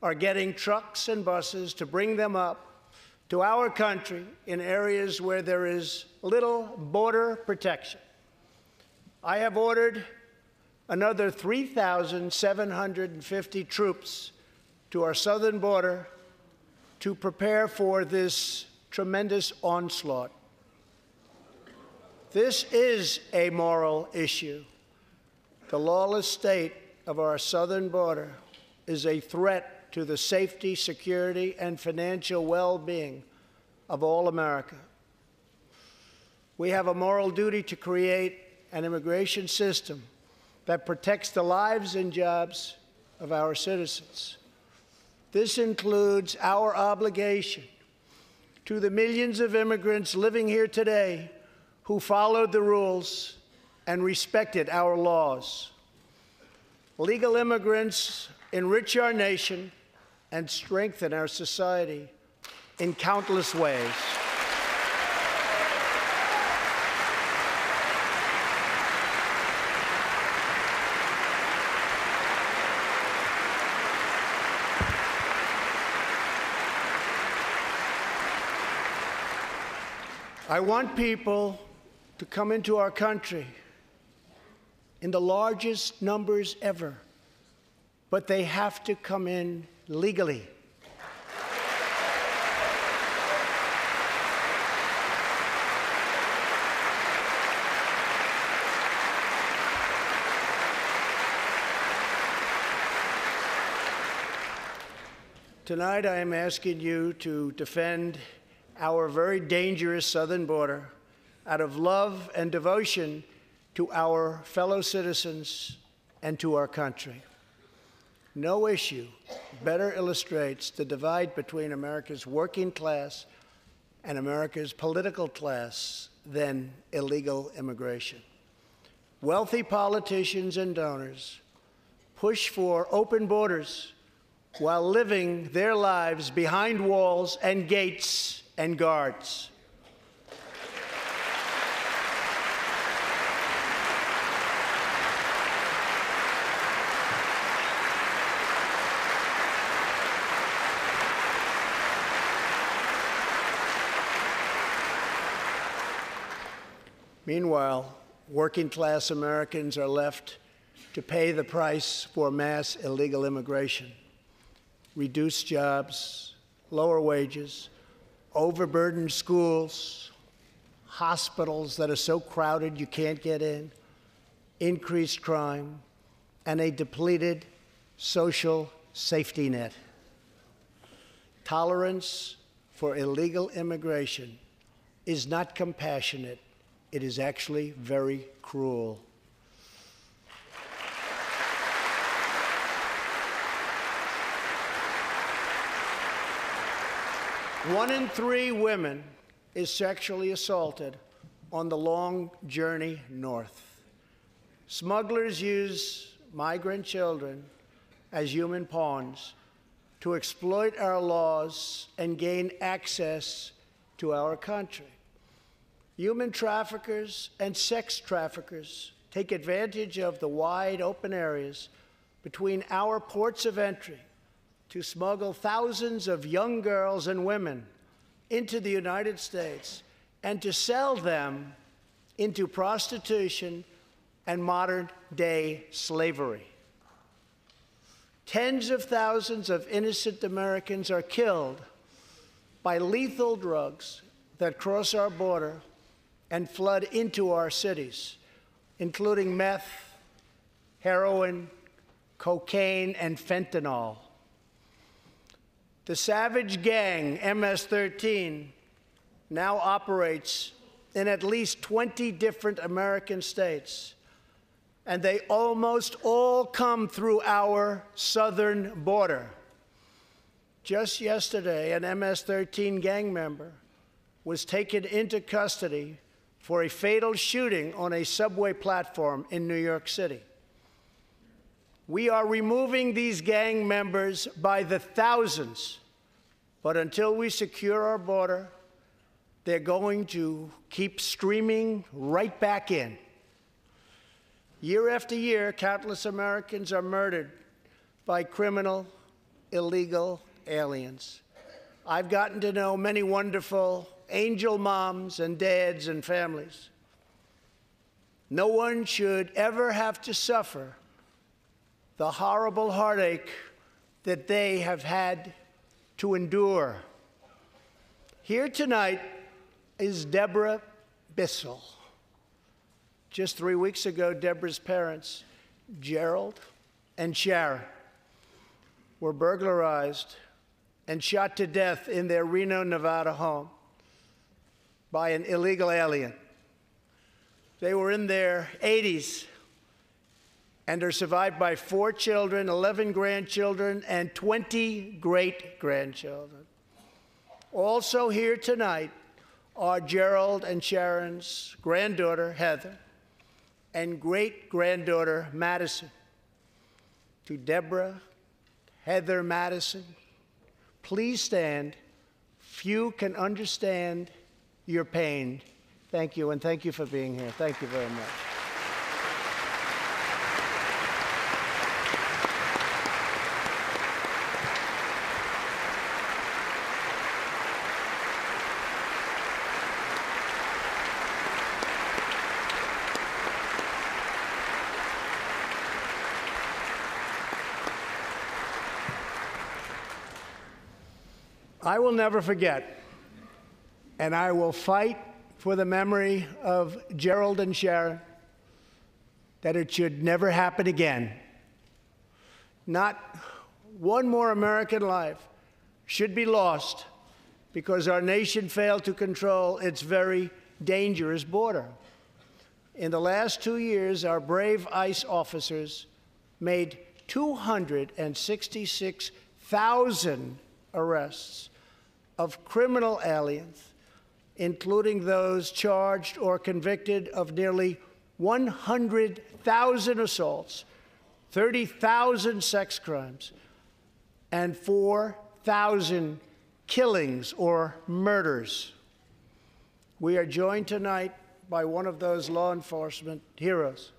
are getting trucks and buses to bring them up to our country in areas where there is little border protection. I have ordered another 3,750 troops to our southern border to prepare for this tremendous onslaught. This is a moral issue. The lawless state of our southern border is a threat to the safety, security, and financial well being of all America. We have a moral duty to create an immigration system that protects the lives and jobs of our citizens. This includes our obligation to the millions of immigrants living here today who followed the rules and respected our laws. Legal immigrants enrich our nation and strengthen our society in countless ways. I want people to come into our country in the largest numbers ever, but they have to come in legally. Tonight, I am asking you to defend our very dangerous southern border out of love and devotion to our fellow citizens and to our country. No issue better illustrates the divide between America's working class and America's political class than illegal immigration. Wealthy politicians and donors push for open borders while living their lives behind walls and gates and guards. Meanwhile, working class Americans are left to pay the price for mass illegal immigration. Reduced jobs, lower wages, overburdened schools, hospitals that are so crowded you can't get in, increased crime, and a depleted social safety net. Tolerance for illegal immigration is not compassionate, it is actually very cruel. One in three women is sexually assaulted on the long journey north. Smugglers use migrant children as human pawns to exploit our laws and gain access to our country. Human traffickers and sex traffickers take advantage of the wide open areas between our ports of entry to smuggle thousands of young girls and women into the United States and to sell them into prostitution and modern day slavery. Tens of thousands of innocent Americans are killed by lethal drugs that cross our border and flood into our cities, including meth, heroin, cocaine, and fentanyl. The savage gang, MS 13, now operates in at least 20 different American states, and they almost all come through our southern border. Just yesterday, an MS 13 gang member was taken into custody for a fatal shooting on a subway platform in New York City. We are removing these gang members by the thousands but until we secure our border, they're going to keep streaming right back in. Year after year, countless Americans are murdered by criminal, illegal aliens. I've gotten to know many wonderful angel moms and dads and families. No one should ever have to suffer the horrible heartache that they have had to endure. Here tonight is Deborah Bissell. Just three weeks ago, Deborah's parents Gerald and Sharon were burglarized and shot to death in their Reno, Nevada home by an illegal alien. They were in their 80s and are survived by four children, 11 grandchildren, and 20 great grandchildren. Also, here tonight are Gerald and Sharon's granddaughter, Heather, and great granddaughter, Madison. To Deborah, Heather Madison, please stand. Few can understand your pain. Thank you, and thank you for being here. Thank you very much. I will never forget, and I will fight for the memory of Gerald and Sharon that it should never happen again. Not one more American life should be lost because our nation failed to control its very dangerous border. In the last two years, our brave ICE officers made 266,000 arrests of criminal aliens, including those charged or convicted of nearly 100,000 assaults, 30,000 sex crimes, and 4,000 killings or murders. We are joined tonight by one of those law enforcement heroes,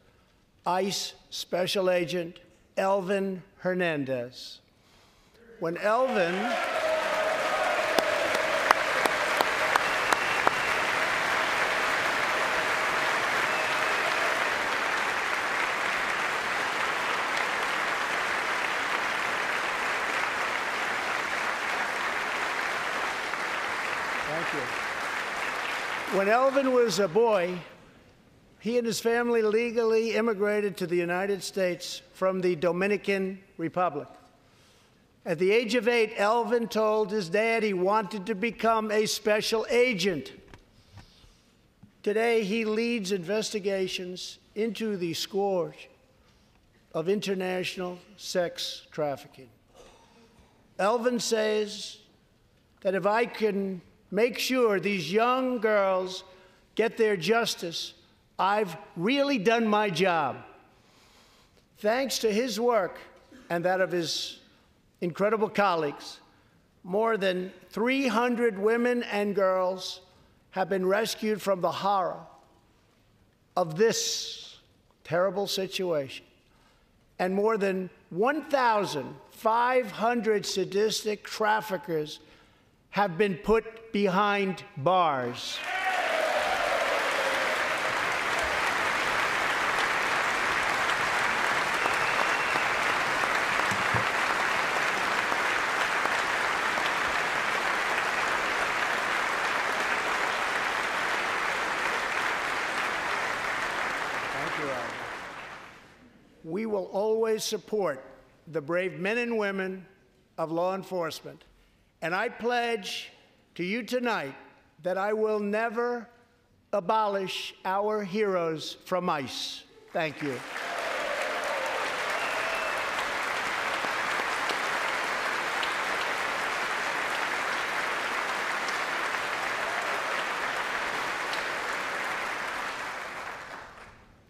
ICE Special Agent Elvin Hernandez. When Elvin Thank you. When Elvin was a boy, he and his family legally immigrated to the United States from the Dominican Republic. At the age of eight, Elvin told his dad he wanted to become a special agent. Today, he leads investigations into the scourge of international sex trafficking. Elvin says that if I can make sure these young girls get their justice, I've really done my job. Thanks to his work and that of his incredible colleagues, more than 300 women and girls have been rescued from the horror of this terrible situation. And more than 1,500 sadistic traffickers have been put behind bars. We will always support the brave men and women of law enforcement. And I pledge to you tonight that I will never abolish our heroes from ICE. Thank you.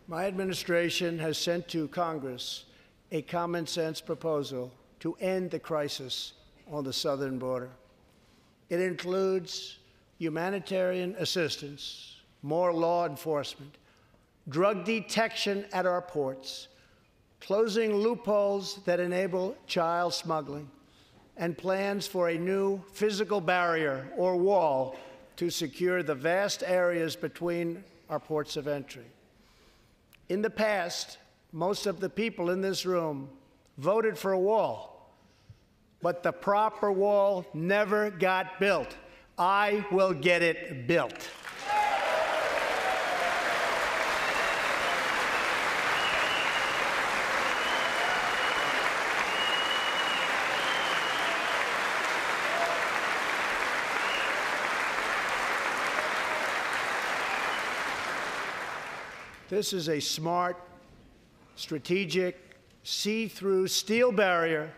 My administration has sent to Congress a common sense proposal to end the crisis on the southern border. It includes humanitarian assistance, more law enforcement, drug detection at our ports, closing loopholes that enable child smuggling, and plans for a new physical barrier or wall to secure the vast areas between our ports of entry. In the past, most of the people in this room voted for a wall, but the proper wall never got built. I will get it built. This is a smart, strategic, see through steel barrier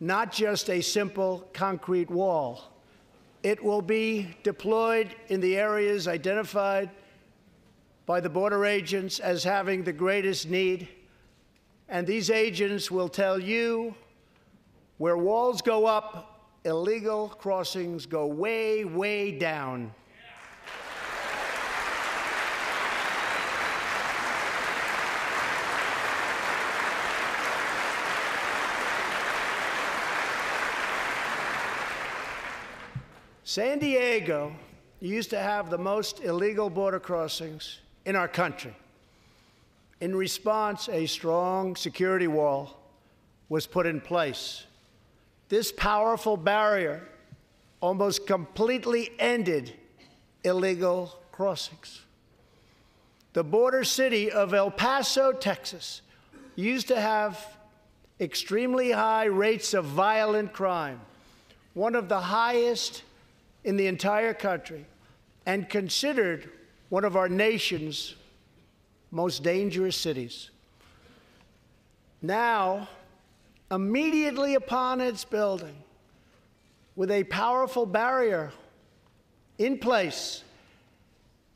not just a simple concrete wall. It will be deployed in the areas identified by the border agents as having the greatest need. And these agents will tell you where walls go up, illegal crossings go way, way down. San Diego used to have the most illegal border crossings in our country. In response, a strong security wall was put in place. This powerful barrier almost completely ended illegal crossings. The border city of El Paso, Texas, used to have extremely high rates of violent crime, one of the highest in the entire country, and considered one of our nation's most dangerous cities. Now, immediately upon its building, with a powerful barrier in place,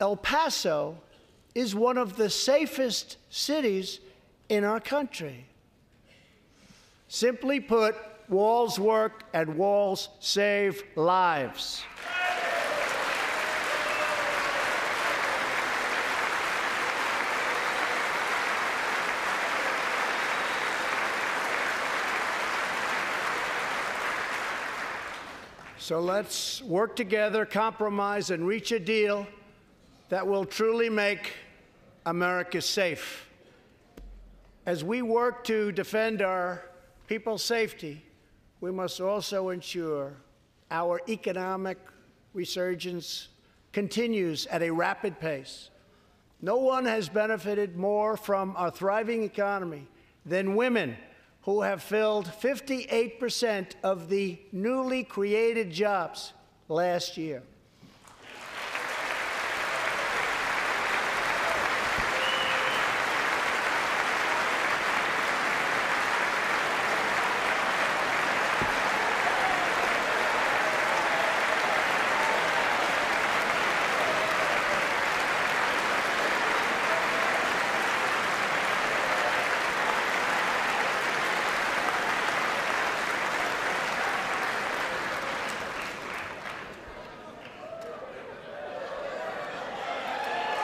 El Paso is one of the safest cities in our country. Simply put, walls work and walls save lives. So let's work together, compromise, and reach a deal that will truly make America safe. As we work to defend our people's safety, we must also ensure our economic resurgence continues at a rapid pace. No one has benefited more from our thriving economy than women who have filled 58% of the newly created jobs last year.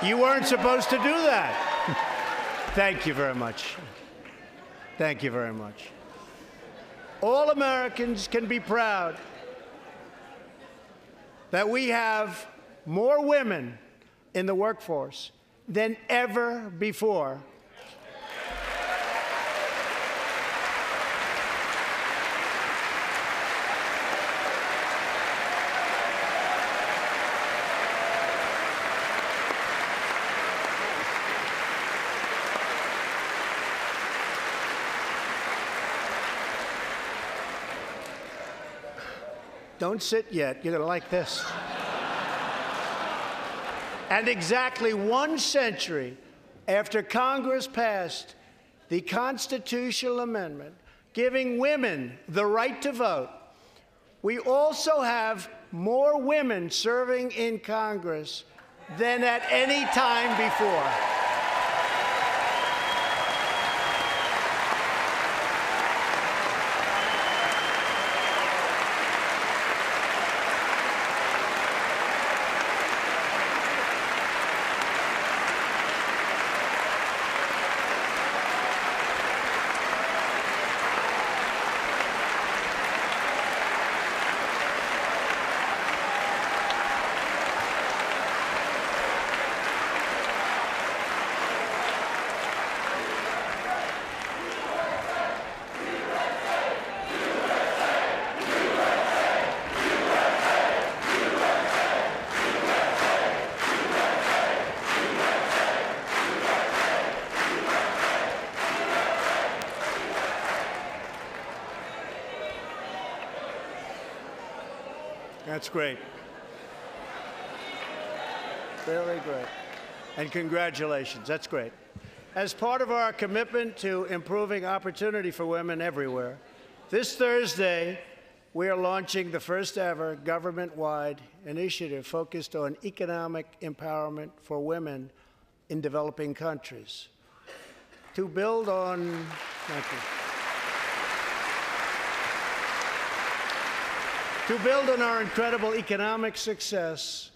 You weren't supposed to do that. [laughs] Thank you very much. Thank you very much. All Americans can be proud that we have more women in the workforce than ever before Don't sit yet. You're going to like this. and exactly one century after Congress passed the constitutional amendment giving women the right to vote, we also have more women serving in Congress than at any time before. That's great. Very great. And congratulations. That's great. As part of our commitment to improving opportunity for women everywhere, this Thursday, we are launching the first ever government wide initiative focused on economic empowerment for women in developing countries. To build on, thank you. To build on our incredible economic success,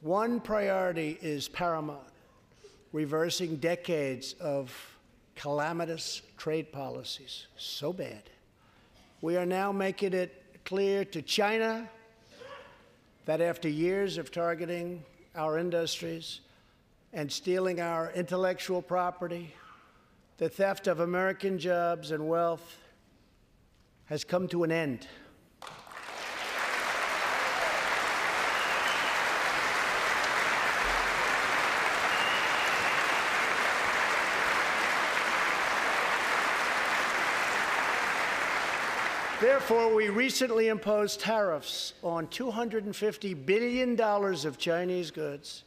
one priority is paramount reversing decades of calamitous trade policies. So bad. We are now making it clear to China that after years of targeting our industries and stealing our intellectual property, the theft of American jobs and wealth has come to an end. Therefore, we recently imposed tariffs on $250 billion of Chinese goods,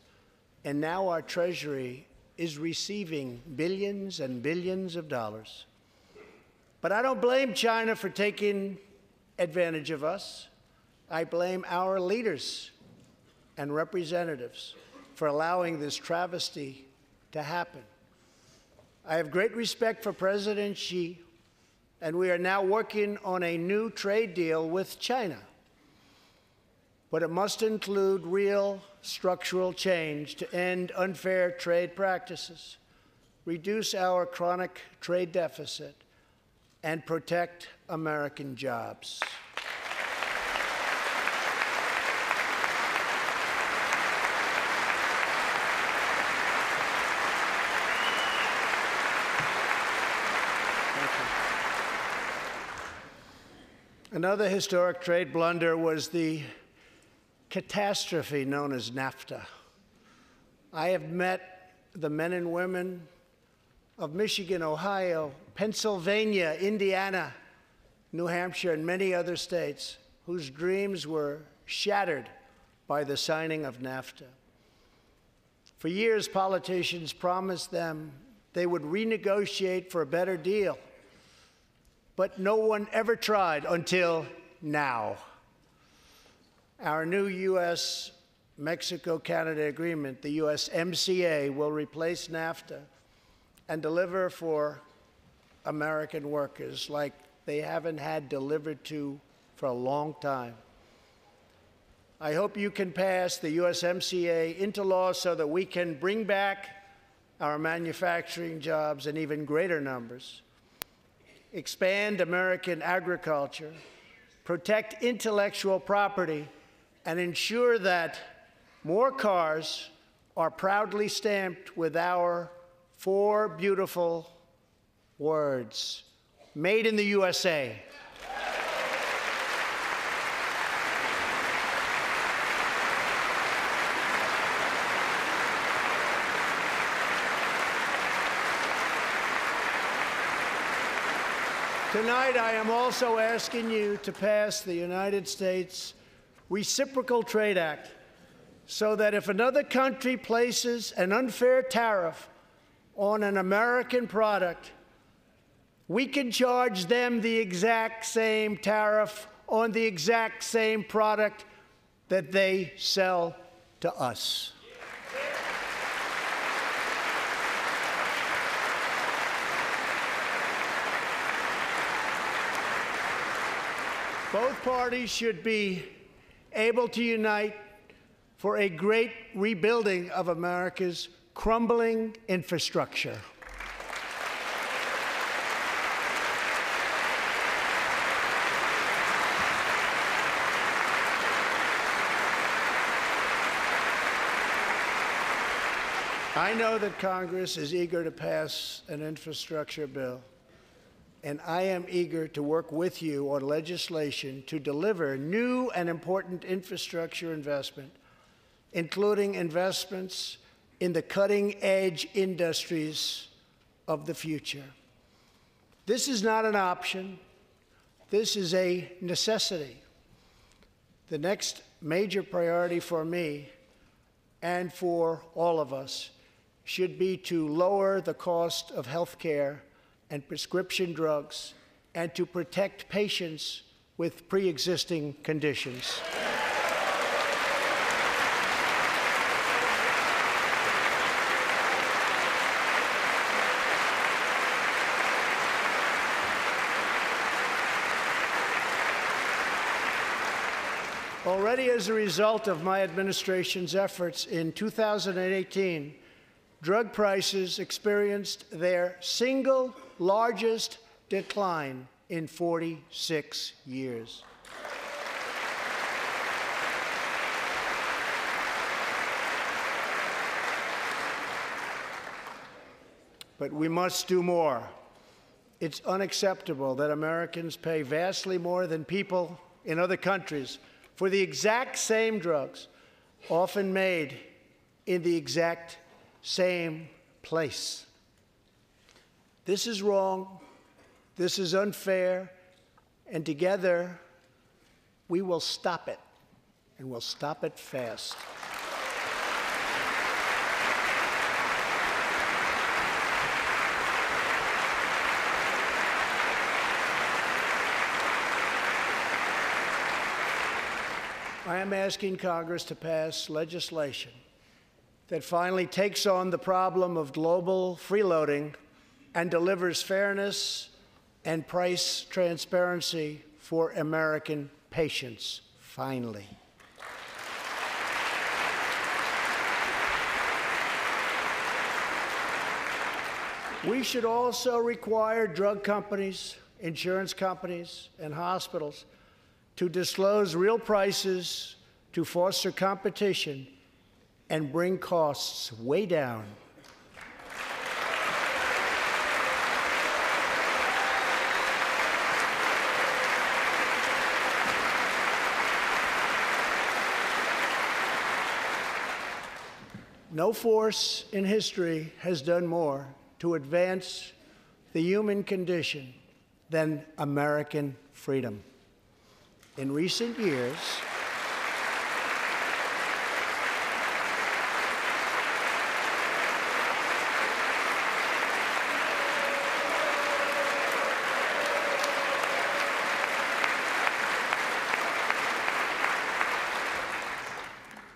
and now our Treasury is receiving billions and billions of dollars. But I don't blame China for taking advantage of us. I blame our leaders and representatives for allowing this travesty to happen. I have great respect for President Xi and we are now working on a new trade deal with China. But it must include real structural change to end unfair trade practices, reduce our chronic trade deficit, and protect American jobs. Another historic trade blunder was the catastrophe known as NAFTA. I have met the men and women of Michigan, Ohio, Pennsylvania, Indiana, New Hampshire, and many other states whose dreams were shattered by the signing of NAFTA. For years, politicians promised them they would renegotiate for a better deal but no one ever tried until now. Our new U.S. Mexico Canada agreement, the USMCA, will replace NAFTA and deliver for American workers like they haven't had delivered to for a long time. I hope you can pass the USMCA into law so that we can bring back our manufacturing jobs in even greater numbers expand American agriculture, protect intellectual property, and ensure that more cars are proudly stamped with our four beautiful words Made in the USA. Tonight, I am also asking you to pass the United States Reciprocal Trade Act so that if another country places an unfair tariff on an American product, we can charge them the exact same tariff on the exact same product that they sell to us. Both parties should be able to unite for a great rebuilding of America's crumbling infrastructure. I know that Congress is eager to pass an infrastructure bill and I am eager to work with you on legislation to deliver new and important infrastructure investment, including investments in the cutting edge industries of the future. This is not an option, this is a necessity. The next major priority for me and for all of us should be to lower the cost of health care and prescription drugs and to protect patients with pre existing conditions. Already, as a result of my administration's efforts in 2018, drug prices experienced their single largest decline in 46 years. But we must do more. It's unacceptable that Americans pay vastly more than people in other countries for the exact same drugs, often made in the exact same place. This is wrong. This is unfair. And together, we will stop it. And we'll stop it fast. I am asking Congress to pass legislation that finally takes on the problem of global freeloading and delivers fairness and price transparency for American patients, finally. We should also require drug companies, insurance companies, and hospitals to disclose real prices to foster competition and bring costs way down. No force in history has done more to advance the human condition than American freedom. In recent years,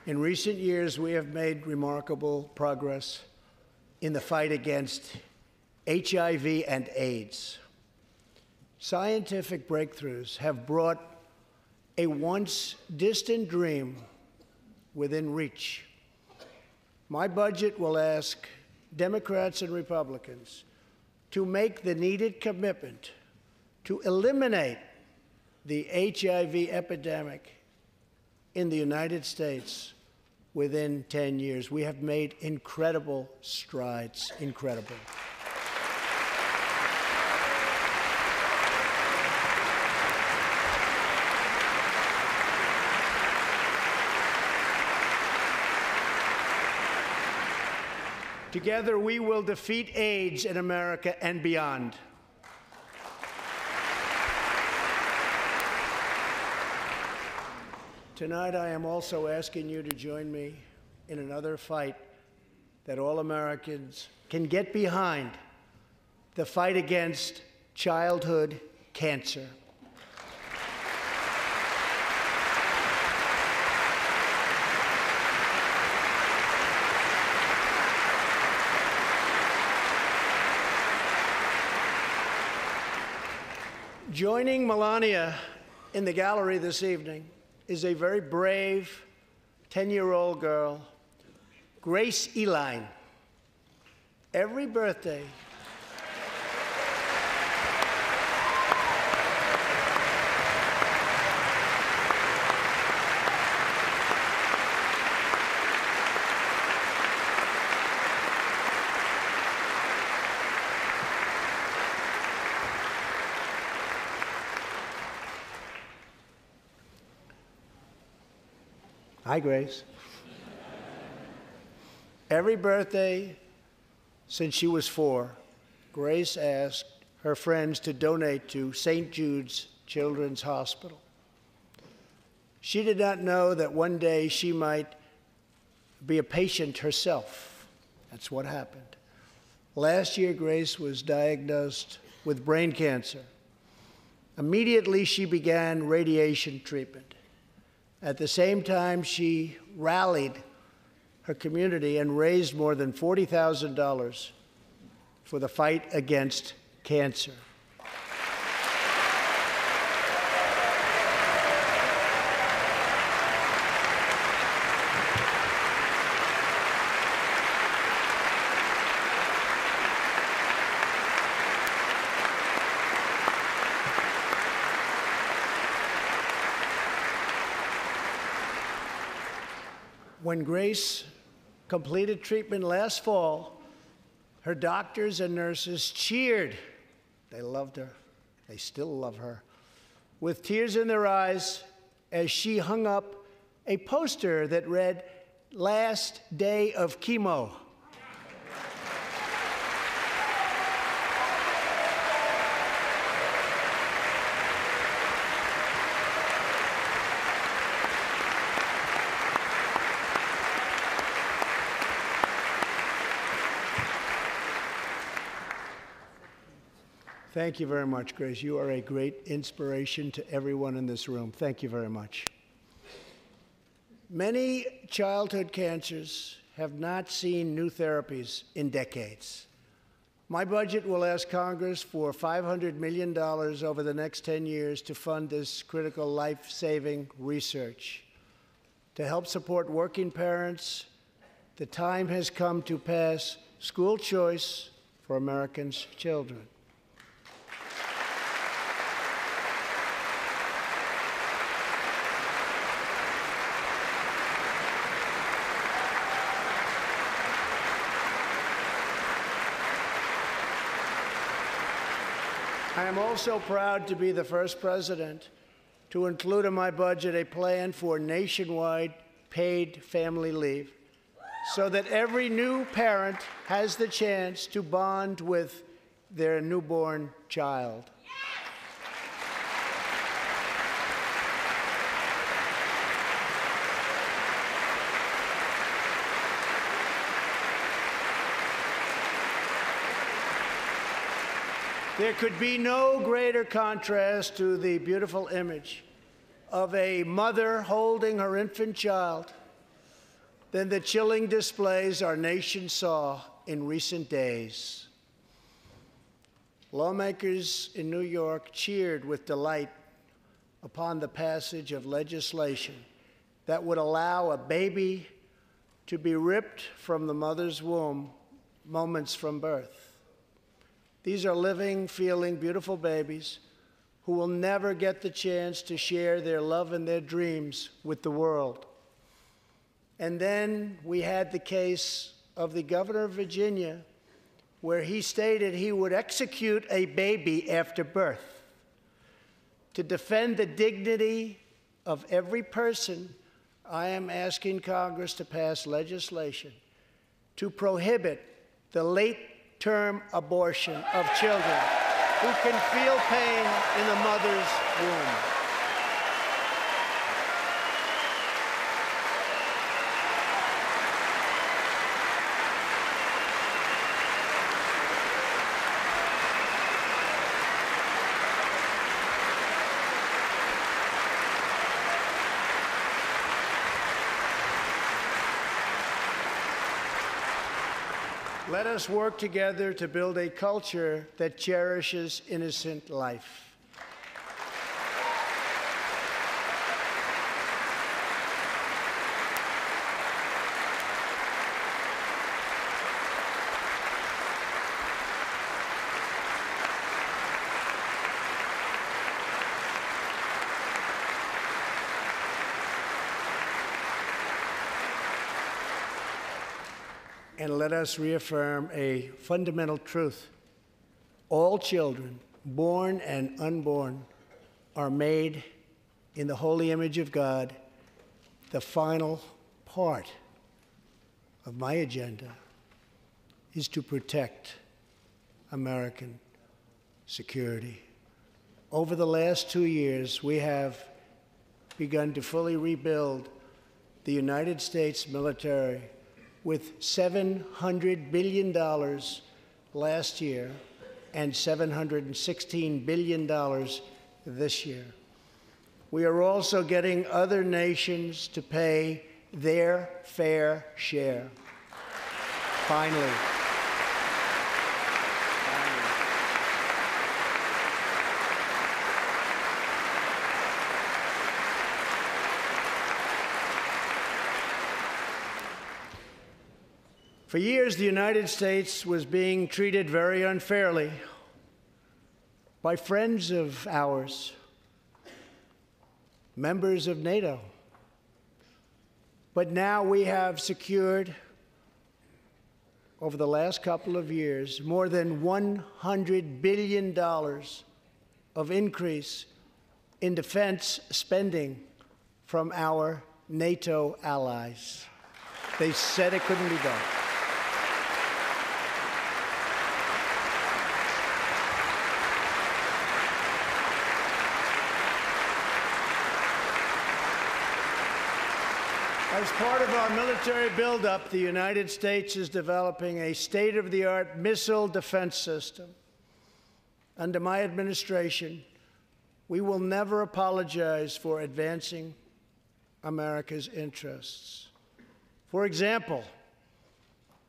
In recent years, we have made remarkable progress in the fight against HIV and AIDS. Scientific breakthroughs have brought a once distant dream within reach. My budget will ask Democrats and Republicans to make the needed commitment to eliminate the HIV epidemic in the United States within 10 years. We have made incredible strides, incredible. Together, we will defeat AIDS in America and beyond. Tonight, I am also asking you to join me in another fight that all Americans can get behind the fight against childhood cancer. Joining Melania in the gallery this evening is a very brave 10 year old girl, Grace Eline. Every birthday, Hi, Grace. Every birthday since she was four, Grace asked her friends to donate to St. Jude's Children's Hospital. She did not know that one day she might be a patient herself. That's what happened. Last year, Grace was diagnosed with brain cancer. Immediately, she began radiation treatment. At the same time, she rallied her community and raised more than $40,000 for the fight against cancer. When Grace completed treatment last fall, her doctors and nurses cheered. They loved her. They still love her. With tears in their eyes, as she hung up a poster that read, Last Day of Chemo. Thank you very much, Grace. You are a great inspiration to everyone in this room. Thank you very much. Many childhood cancers have not seen new therapies in decades. My budget will ask Congress for $500 million over the next 10 years to fund this critical life saving research. To help support working parents, the time has come to pass school choice for Americans' children. Am also proud to be the first president to include in my budget a plan for nationwide paid family leave so that every new parent has the chance to bond with their newborn child. There could be no greater contrast to the beautiful image of a mother holding her infant child than the chilling displays our nation saw in recent days. Lawmakers in New York cheered with delight upon the passage of legislation that would allow a baby to be ripped from the mother's womb moments from birth. These are living, feeling, beautiful babies who will never get the chance to share their love and their dreams with the world. And then we had the case of the governor of Virginia, where he stated he would execute a baby after birth to defend the dignity of every person. I am asking Congress to pass legislation to prohibit the late term abortion of children who can feel pain in the mother's womb. Let us work together to build a culture that cherishes innocent life. And let us reaffirm a fundamental truth. All children, born and unborn, are made in the holy image of God. The final part of my agenda is to protect American security. Over the last two years, we have begun to fully rebuild the United States military with $700 billion last year and $716 billion this year. We are also getting other nations to pay their fair share. Finally. For years, the United States was being treated very unfairly by friends of ours, members of NATO. But now we have secured, over the last couple of years, more than $100 billion of increase in defense spending from our NATO allies. They said it couldn't be done. As part of our military buildup, the United States is developing a state of the art missile defense system. Under my administration, we will never apologize for advancing America's interests. For example,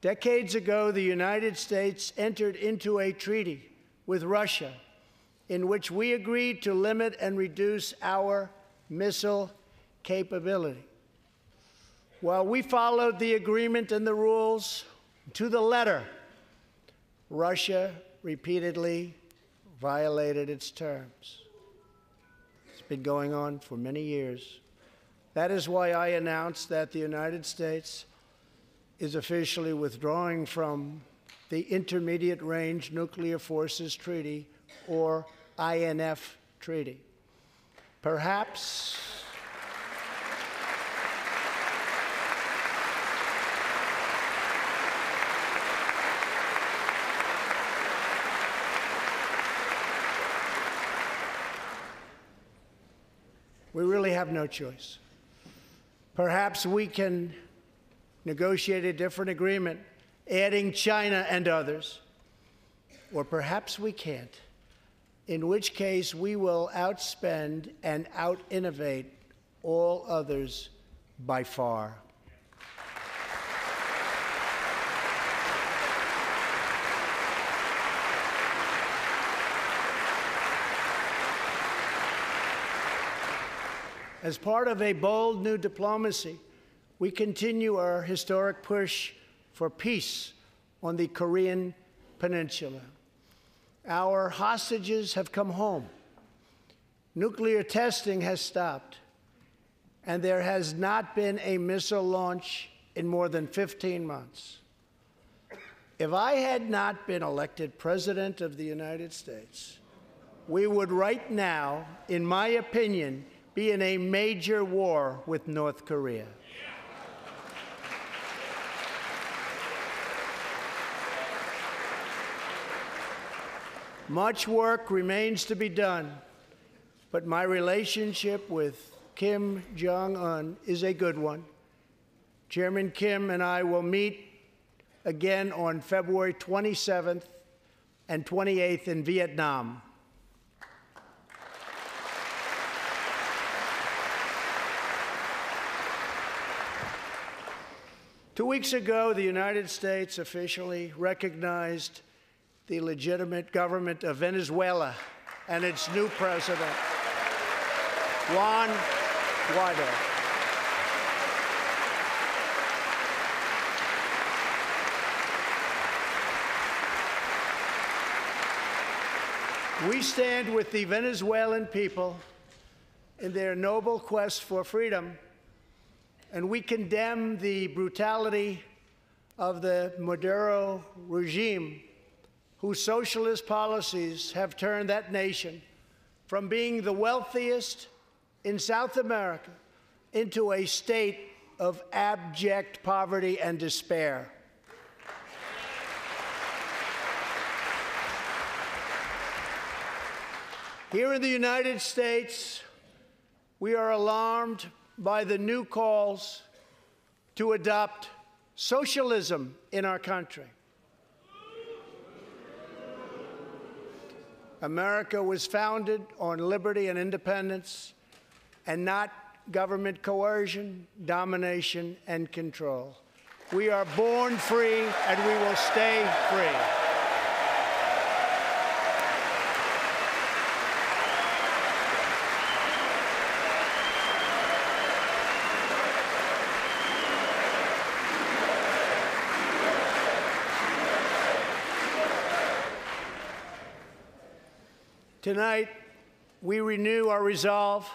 decades ago, the United States entered into a treaty with Russia in which we agreed to limit and reduce our missile capability. While we followed the agreement and the rules to the letter, Russia repeatedly violated its terms. It's been going on for many years. That is why I announced that the United States is officially withdrawing from the Intermediate Range Nuclear Forces Treaty, or INF Treaty. Perhaps we really have no choice. Perhaps we can negotiate a different agreement, adding China and others. Or perhaps we can't, in which case we will outspend and out innovate all others by far. As part of a bold new diplomacy, we continue our historic push for peace on the Korean Peninsula. Our hostages have come home. Nuclear testing has stopped, and there has not been a missile launch in more than 15 months. If I had not been elected President of the United States, we would right now, in my opinion, be in a major war with North Korea. Much work remains to be done, but my relationship with Kim Jong un is a good one. Chairman Kim and I will meet again on February 27th and 28th in Vietnam. Two weeks ago, the United States officially recognized the legitimate government of Venezuela and its new president, Juan Guaido. We stand with the Venezuelan people in their noble quest for freedom and we condemn the brutality of the Maduro regime, whose socialist policies have turned that nation from being the wealthiest in South America into a state of abject poverty and despair. Here in the United States, we are alarmed by the new calls to adopt socialism in our country. America was founded on liberty and independence and not government coercion, domination, and control. We are born free and we will stay free. Tonight, we renew our resolve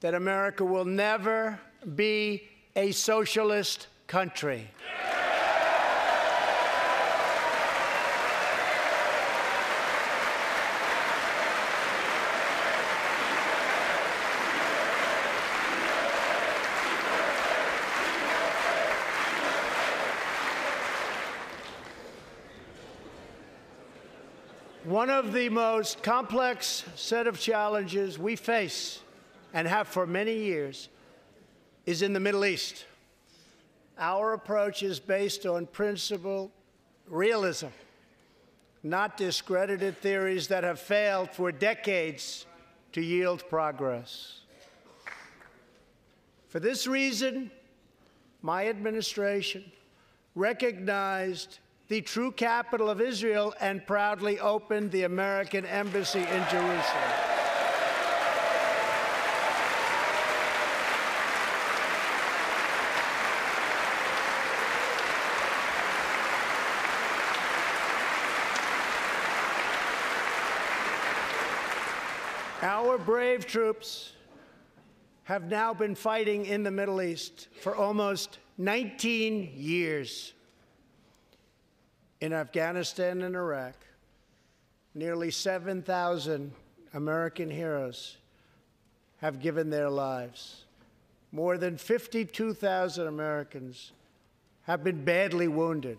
that America will never be a socialist country. One of the most complex set of challenges we face and have for many years is in the Middle East. Our approach is based on principle realism, not discredited theories that have failed for decades to yield progress. For this reason, my administration recognized the true capital of Israel and proudly opened the American Embassy in Jerusalem. Our brave troops have now been fighting in the Middle East for almost 19 years. In Afghanistan and Iraq, nearly 7,000 American heroes have given their lives. More than 52,000 Americans have been badly wounded.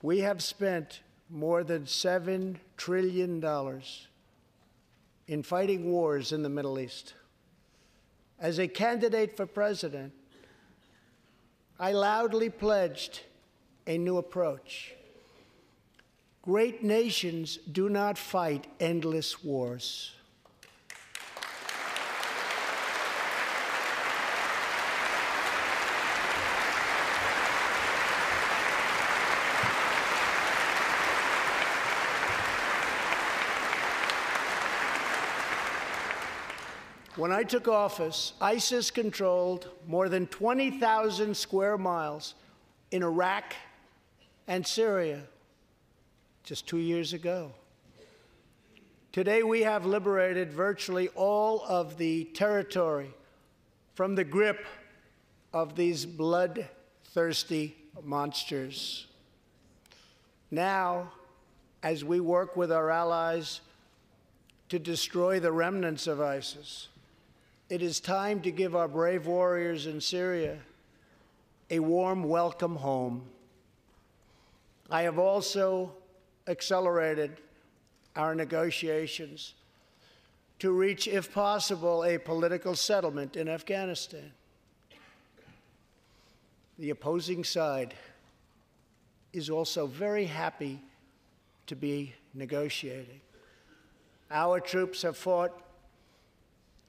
We have spent more than $7 trillion in fighting wars in the Middle East. As a candidate for president, I loudly pledged a new approach. Great nations do not fight endless wars. When I took office, ISIS controlled more than 20,000 square miles in Iraq and Syria just two years ago. Today, we have liberated virtually all of the territory from the grip of these bloodthirsty monsters. Now, as we work with our allies to destroy the remnants of ISIS, it is time to give our brave warriors in Syria a warm welcome home. I have also accelerated our negotiations to reach, if possible, a political settlement in Afghanistan. The opposing side is also very happy to be negotiating. Our troops have fought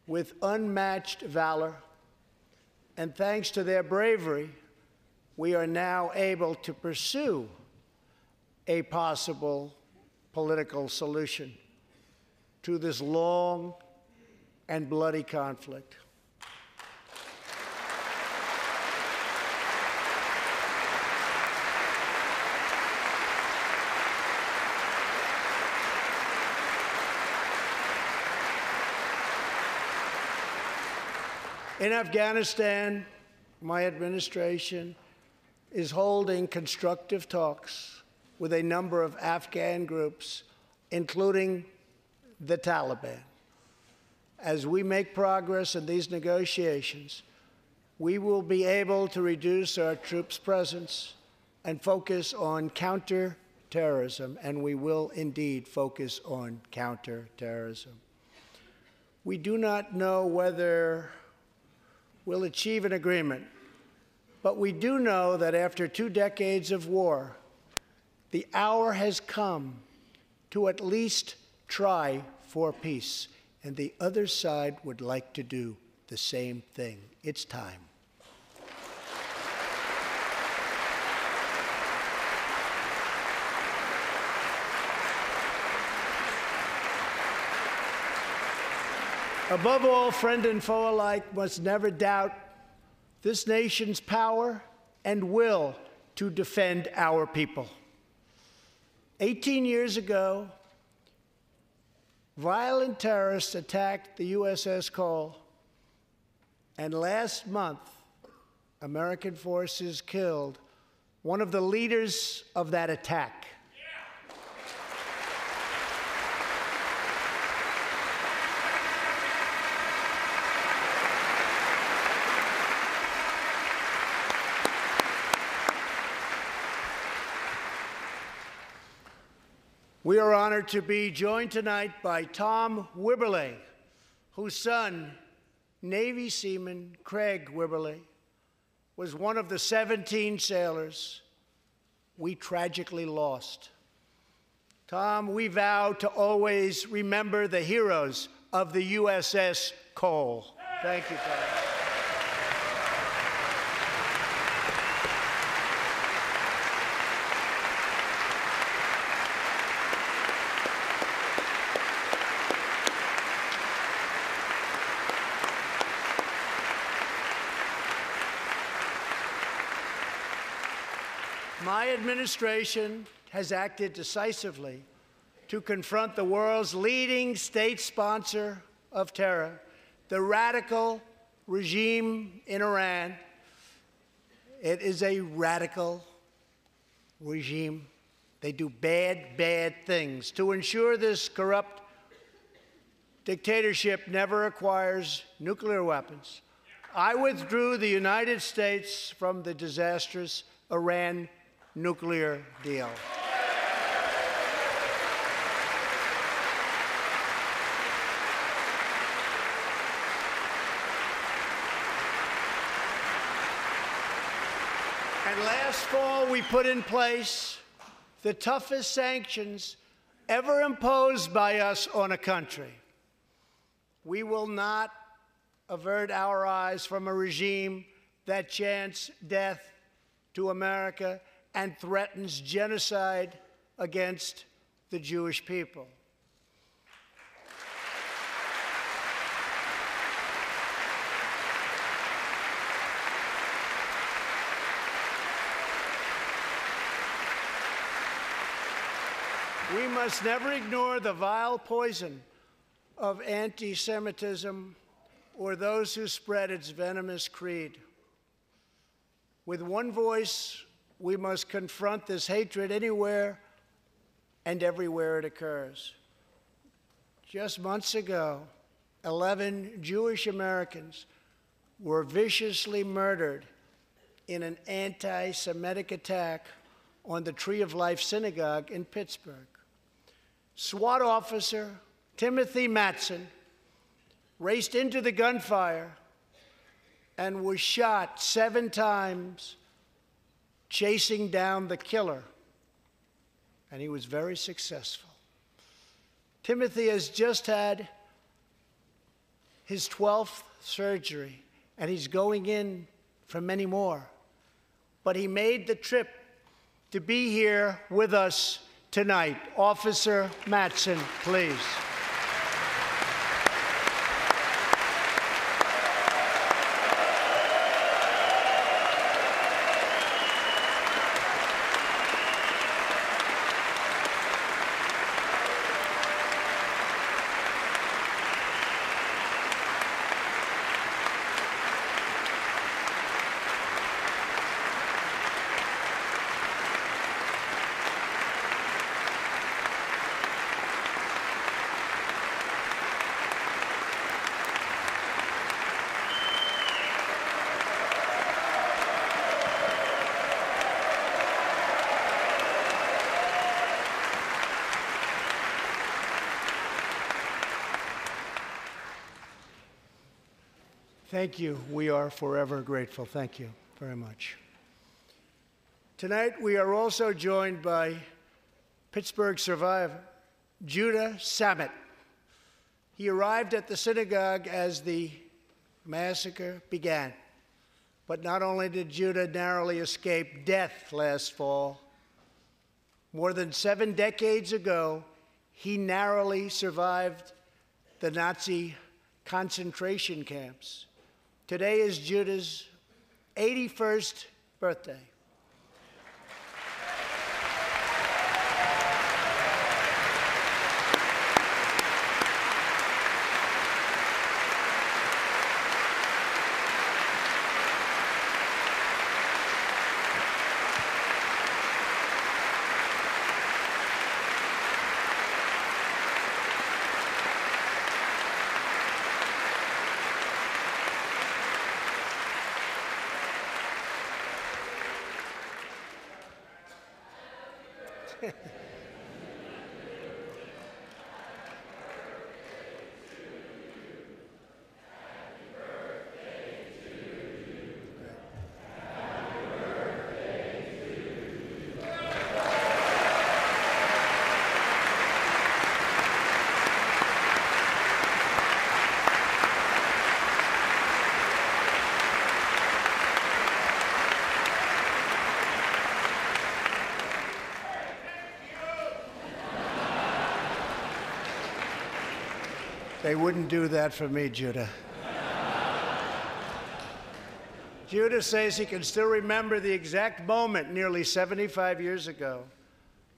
with unmatched valor, and thanks to their bravery, we are now able to pursue a possible political solution to this long and bloody conflict. In Afghanistan, my administration is holding constructive talks with a number of Afghan groups, including the Taliban. As we make progress in these negotiations, we will be able to reduce our troops' presence and focus on counterterrorism, and we will indeed focus on counterterrorism. We do not know whether we'll achieve an agreement But we do know that after two decades of war, the hour has come to at least try for peace, and the other side would like to do the same thing. It's time. Above all, friend and foe alike must never doubt this nation's power and will to defend our people. 18 years ago, violent terrorists attacked the USS Cole, and last month, American forces killed one of the leaders of that attack. We are honored to be joined tonight by Tom Wibberley, whose son, Navy seaman Craig Wibberley, was one of the 17 sailors we tragically lost. Tom, we vow to always remember the heroes of the USS Cole. Thank you, Tom. My administration has acted decisively to confront the world's leading state sponsor of terror, the radical regime in Iran. It is a radical regime. They do bad, bad things. To ensure this corrupt dictatorship never acquires nuclear weapons, I withdrew the United States from the disastrous Iran nuclear deal. And last fall, we put in place the toughest sanctions ever imposed by us on a country. We will not avert our eyes from a regime that chants death to America and threatens genocide against the Jewish people. We must never ignore the vile poison of anti Semitism or those who spread its venomous creed. With one voice, we must confront this hatred anywhere and everywhere it occurs. Just months ago, 11 Jewish Americans were viciously murdered in an anti Semitic attack on the Tree of Life Synagogue in Pittsburgh. SWAT officer Timothy Matson raced into the gunfire and was shot seven times chasing down the killer, and he was very successful. Timothy has just had his 12th surgery, and he's going in for many more. But he made the trip to be here with us tonight. Officer Matson, please. Thank you. We are forever grateful. Thank you. very much. Tonight, we are also joined by Pittsburgh survivor, Judah Samet. He arrived at the synagogue as the massacre began. But not only did Judah narrowly escape death last fall, more than seven decades ago, he narrowly survived the Nazi concentration camps. Today is Judah's 81st birthday. They wouldn't do that for me, Judah. Judah says he can still remember the exact moment nearly 75 years ago,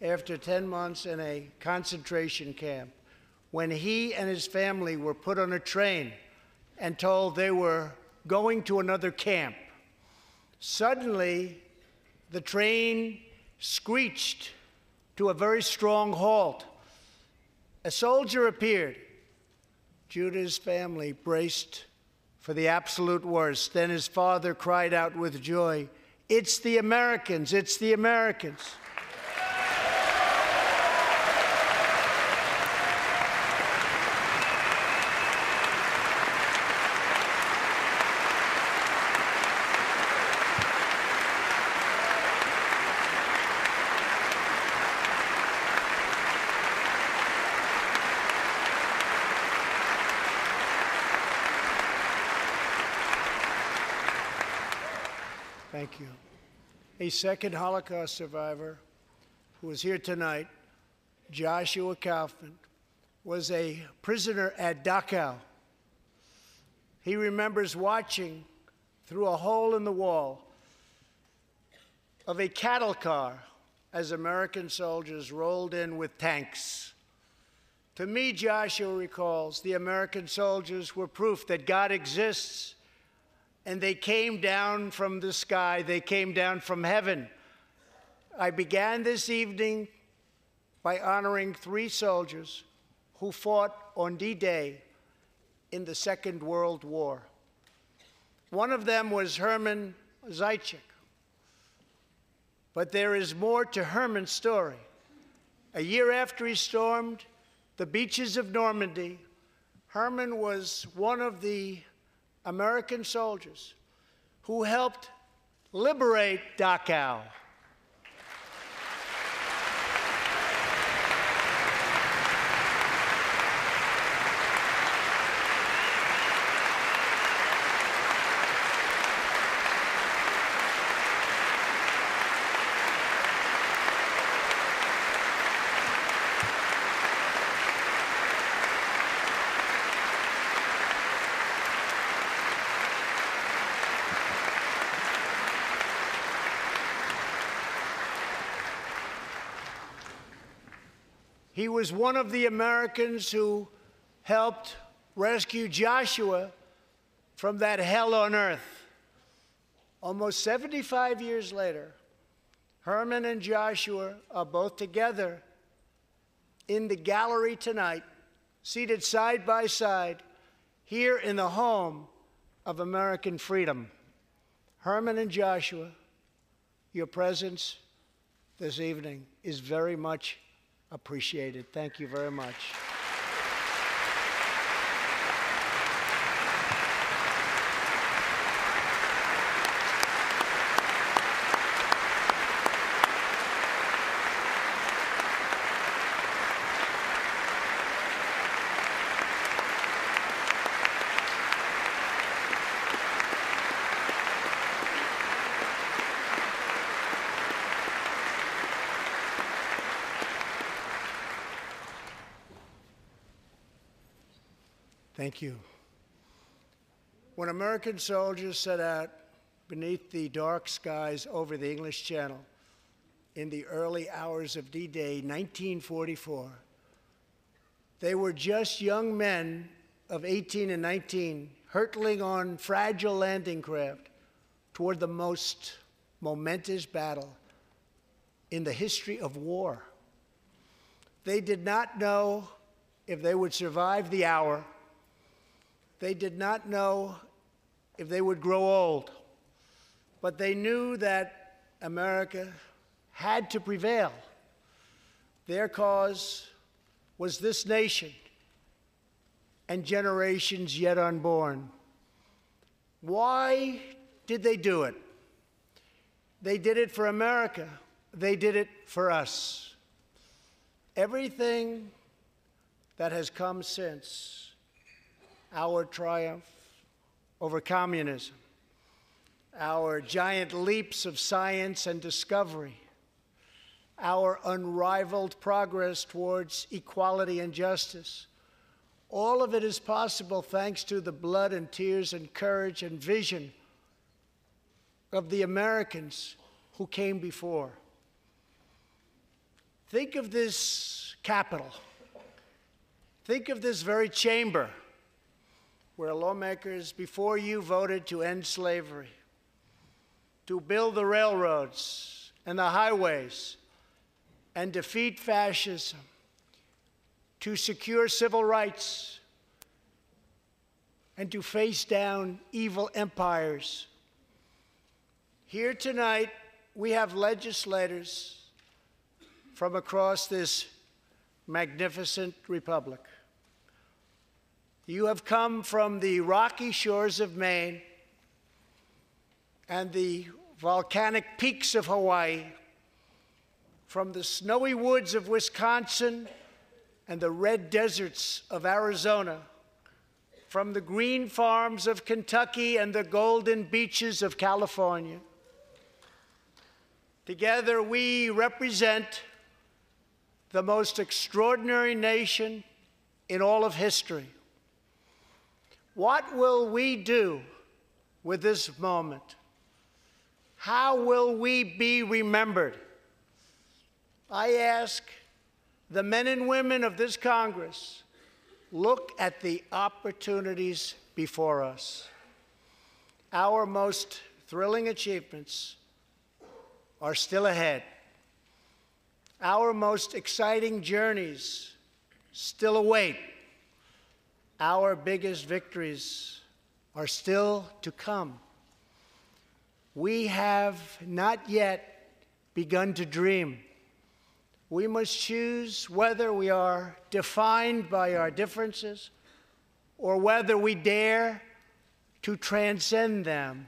after 10 months in a concentration camp, when he and his family were put on a train and told they were going to another camp. Suddenly, the train screeched to a very strong halt. A soldier appeared Judah's family braced for the absolute worst. Then his father cried out with joy, It's the Americans! It's the Americans! Thank you. A second Holocaust survivor who is here tonight, Joshua Kaufman, was a prisoner at Dachau. He remembers watching through a hole in the wall of a cattle car as American soldiers rolled in with tanks. To me, Joshua recalls, the American soldiers were proof that God exists and they came down from the sky, they came down from heaven. I began this evening by honoring three soldiers who fought on D Day in the Second World War. One of them was Herman Zeitchik. But there is more to Herman's story. A year after he stormed the beaches of Normandy, Herman was one of the American soldiers who helped liberate Dachau. Was one of the Americans who helped rescue Joshua from that hell on earth. Almost 75 years later, Herman and Joshua are both together in the gallery tonight, seated side by side, here in the home of American freedom. Herman and Joshua, your presence this evening is very much appreciated. Thank you very much. Thank you. When American soldiers set out beneath the dark skies over the English Channel in the early hours of D Day 1944, they were just young men of 18 and 19 hurtling on fragile landing craft toward the most momentous battle in the history of war. They did not know if they would survive the hour. They did not know if they would grow old. But they knew that America had to prevail. Their cause was this nation and generations yet unborn. Why did they do it? They did it for America. They did it for us. Everything that has come since our triumph over communism, our giant leaps of science and discovery, our unrivaled progress towards equality and justice. All of it is possible thanks to the blood and tears and courage and vision of the Americans who came before. Think of this capital. Think of this very chamber where lawmakers before you voted to end slavery, to build the railroads and the highways, and defeat fascism, to secure civil rights, and to face down evil empires. Here tonight, we have legislators from across this magnificent republic. You have come from the rocky shores of Maine and the volcanic peaks of Hawaii, from the snowy woods of Wisconsin and the red deserts of Arizona, from the green farms of Kentucky and the golden beaches of California. Together, we represent the most extraordinary nation in all of history. What will we do with this moment? How will we be remembered? I ask the men and women of this Congress look at the opportunities before us. Our most thrilling achievements are still ahead. Our most exciting journeys still await. Our biggest victories are still to come. We have not yet begun to dream. We must choose whether we are defined by our differences or whether we dare to transcend them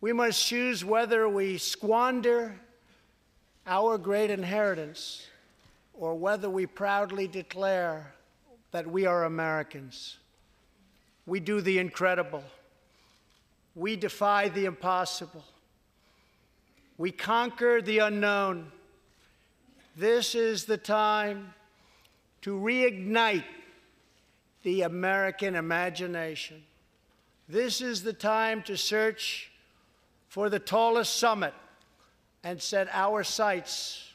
we must choose whether we squander our great inheritance or whether we proudly declare that we are Americans. We do the incredible. We defy the impossible. We conquer the unknown. This is the time to reignite the American imagination. This is the time to search for the tallest summit and set our sights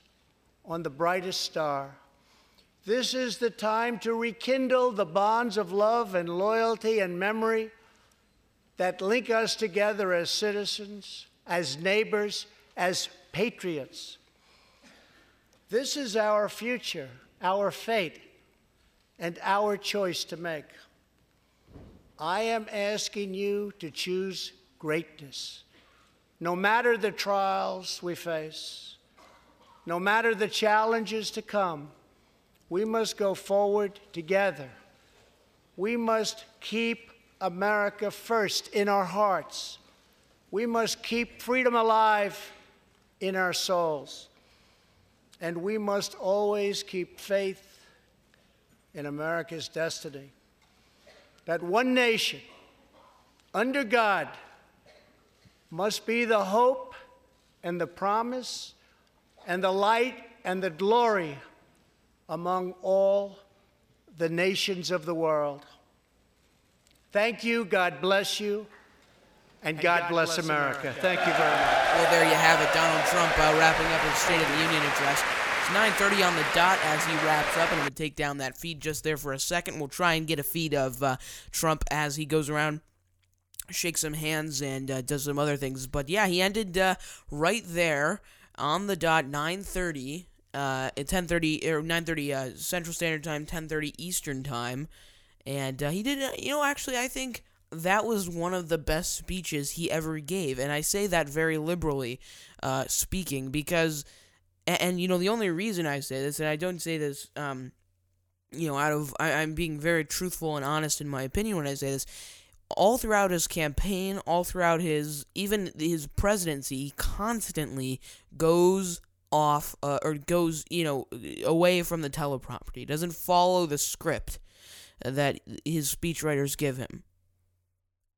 on the brightest star. This is the time to rekindle the bonds of love and loyalty and memory that link us together as citizens, as neighbors, as patriots. This is our future, our fate, and our choice to make. I am asking you to choose greatness no matter the trials we face, no matter the challenges to come, we must go forward together. We must keep America first in our hearts. We must keep freedom alive in our souls. And we must always keep faith in America's destiny. That one nation, under God, must be the hope and the promise and the light and the glory among all the nations of the world. Thank you. God bless you. And God, God bless, bless America. America. Thank you very much. Well, there you have it. Donald Trump uh, wrapping up his State of the Union address. It's 9:30 on the dot as he wraps up, and I'm gonna take down that feed just there for a second. We'll try and get a feed of uh, Trump as he goes around, shakes some hands, and uh, does some other things. But yeah, he ended uh, right there on the dot, 9:30, uh, at 10:30 or 9:30 uh, Central Standard Time, 10:30 Eastern Time, and uh, he did. Uh, you know, actually, I think that was one of the best speeches he ever gave, and I say that very liberally, uh, speaking because, and, and, you know, the only reason I say this, and I don't say this, um, you know, out of I, I'm being very truthful and honest in my opinion when I say this. All throughout his campaign, all throughout his even his presidency, he constantly goes off uh, or goes you know away from the teleprompter. He doesn't follow the script that his speechwriters give him.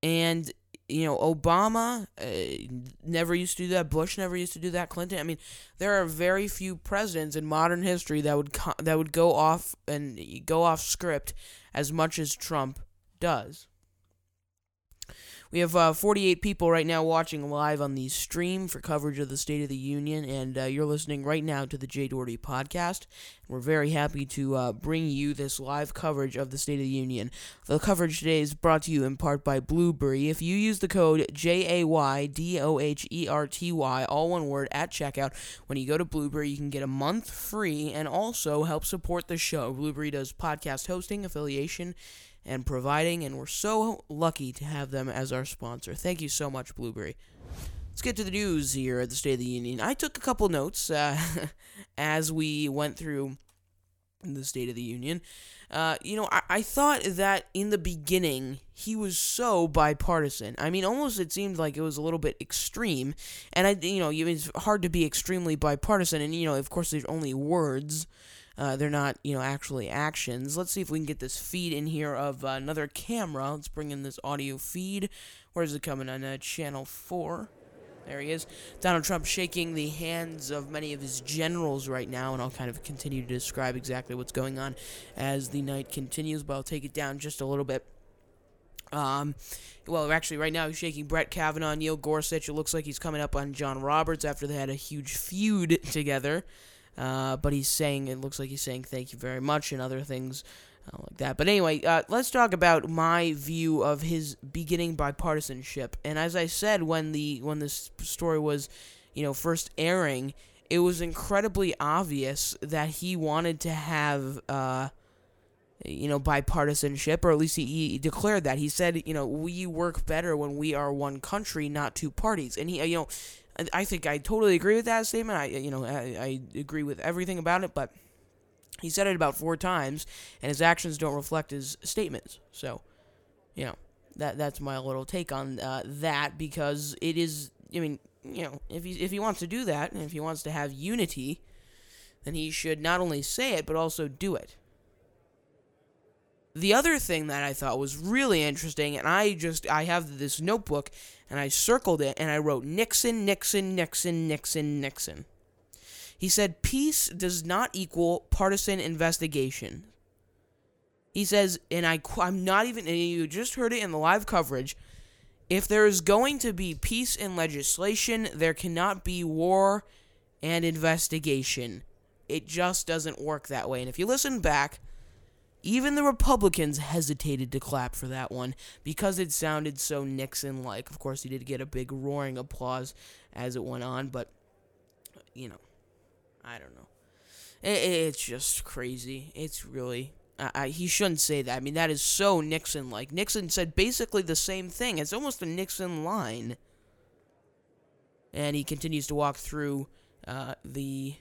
And you know, Obama uh, never used to do that. Bush never used to do that. Clinton. I mean, there are very few presidents in modern history that would co- that would go off and go off script as much as Trump does. We have uh, 48 people right now watching live on the stream for coverage of the State of the Union, and uh, you're listening right now to the Jay Doherty podcast. We're very happy to uh, bring you this live coverage of the State of the Union. The coverage today is brought to you in part by Blubrry. If you use the code J A Y D O H E R T Y, all one word, at checkout, when you go to Blubrry, you can get a month free and also help support the show. Blubrry does podcast hosting, affiliation, and providing, and we're so lucky to have them as our sponsor. Thank you so much, Blubrry. Let's get to the news here at the State of the Union. I took a couple notes uh, [laughs] as we went through the State of the Union. Uh, you know, I, I thought that in the beginning he was so bipartisan. I mean, almost it seemed like it was a little bit extreme, and I, you know, it's hard to be extremely bipartisan. And you know, of course, there's only words. Uh, they're not, you know, actually actions. Let's see if we can get this feed in here of uh, another camera. Let's bring in this audio feed. Where is it coming on? Uh, channel 4. There he is. Donald Trump shaking the hands of many of his generals right now, and I'll kind of continue to describe exactly what's going on as the night continues, but I'll take it down just a little bit. Um, well, actually, right now he's shaking Brett Kavanaugh, Neil Gorsuch. It looks like he's coming up on John Roberts after they had a huge feud [laughs] together. Uh, but he's saying, it looks like he's saying thank you very much and other things uh, like that. But anyway, uh, let's talk about my view of his beginning bipartisanship. And as I said when the when this story was, you know, first airing, it was incredibly obvious that he wanted to have. Uh, you know, bipartisanship, or at least he, he declared that. He said, you know, we work better when we are one country, not two parties. And he, you know, I think I totally agree with that statement. I, you know, I, I agree with everything about it, but he said it about four times, and his actions don't reflect his statements. So, you know, that that's my little take on uh, that because it is. I mean, you know, if he if he wants to do that, and if he wants to have unity, then he should not only say it but also do it. The other thing that I thought was really interesting, and I just I have this notebook and I circled it and I wrote Nixon, Nixon, Nixon, Nixon, Nixon. He said peace does not equal partisan investigation. He says, and I I'm not even and you just heard it in the live coverage. If there is going to be peace and legislation, there cannot be war and investigation. It just doesn't work that way. And if you listen back, even the Republicans hesitated to clap for that one because it sounded so Nixon like. Of course, he did get a big roaring applause as it went on, but, you know, I don't know. It, it's just crazy. It's really. He shouldn't say that. I mean, that is so Nixon like. Nixon said basically the same thing. It's almost a Nixon line. And he continues to walk through uh, the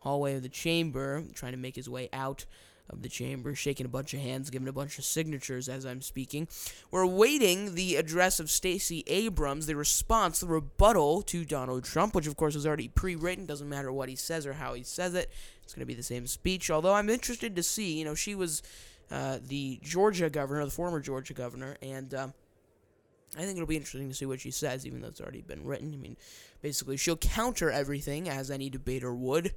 hallway of the chamber, trying to make his way out of the chamber, shaking a bunch of hands, giving a bunch of signatures as I'm speaking. We're awaiting the address of Stacey Abrams, the response, the rebuttal to Donald Trump, which of course is already pre-written. Doesn't matter what he says or how he says it. It's going to be the same speech. Although I'm interested to see, you know, she was uh, the Georgia governor, the former Georgia governor, and. Uh, I think it'll be interesting to see what she says, even though it's already been written. I mean, basically, she'll counter everything as any debater would.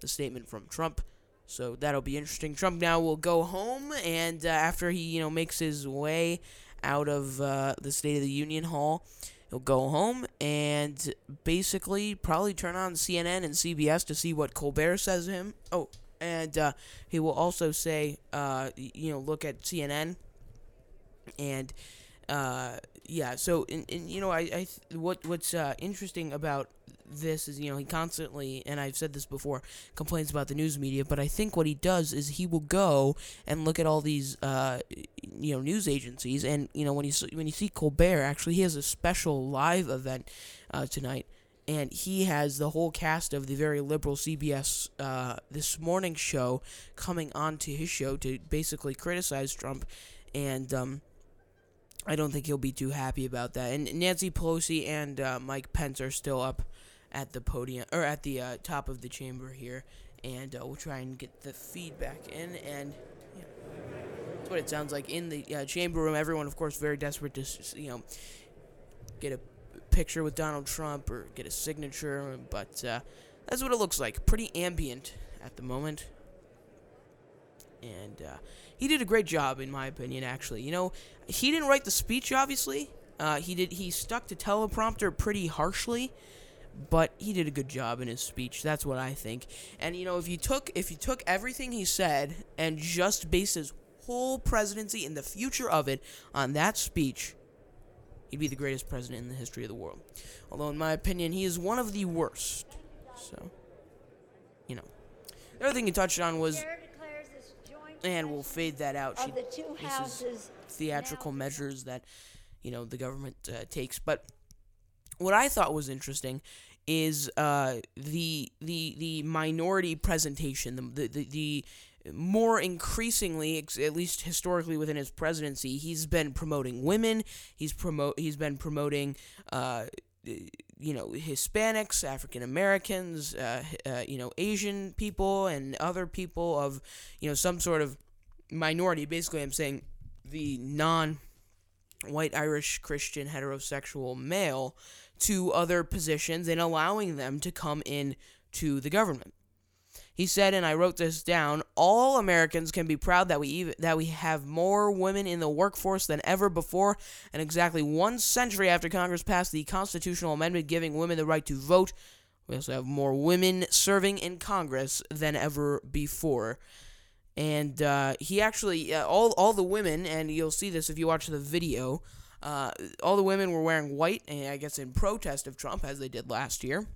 The statement from Trump So that'll be interesting. Trump now will go home, and uh, after he, you know, makes his way out of uh, the State of the Union Hall, he'll go home and basically probably turn on CNN and CBS to see what Colbert says to him. Oh, and uh, he will also say, uh, you know, look at CNN and uh, yeah. So, and, and you know, I, I what what's uh, interesting about this is you know he constantly and I've said this before complains about the news media, but I think what he does is he will go and look at all these uh, you know news agencies, and you know when you when you see Colbert, actually he has a special live event uh, tonight. And he has the whole cast of the very liberal CBS uh, this morning show coming onto his show to basically criticize Trump, and um, I don't think he'll be too happy about that. And Nancy Pelosi and uh, Mike Pence are still up at the podium or at the uh, top of the chamber here, and uh, we'll try and get the feedback in. And yeah, that's what it sounds like in the uh, chamber room. Everyone, of course, very desperate to you know get a picture with Donald Trump or get a signature, but uh, that's what it looks like. Pretty ambient at the moment, and uh, he did a great job, in my opinion. Actually, you know, he didn't write the speech, obviously. Uh, he did. He stuck to teleprompter pretty harshly, but he did a good job in his speech. That's what I think. And you know, if you took if you took everything he said and just based his whole presidency and the future of it on that speech, he'd be the greatest president in the history of the world. Although, in my opinion, he is one of the worst. So, you know, the other thing he touched on was and we'll fade that out. She, this is theatrical measures that you know the government uh, takes. But what I thought was interesting is uh, the the the minority presentation, the the, the more increasingly, at least historically within his presidency, he's been promoting women. He's promote. He's been promoting, uh, you know, Hispanics, African Americans, uh, uh, you know, Asian people, and other people of, you know, some sort of minority. Basically, I'm saying the non-white Irish Christian heterosexual male to other positions and allowing them to come in to the government. He said, and I wrote this down: All Americans can be proud that we even, that we have more women in the workforce than ever before. And exactly one century after Congress passed the constitutional amendment giving women the right to vote, we also have more women serving in Congress than ever before. And uh, he actually, uh, all all the women, and you'll see this if you watch the video. Uh, all the women were wearing white, and I guess in protest of Trump, as they did last year.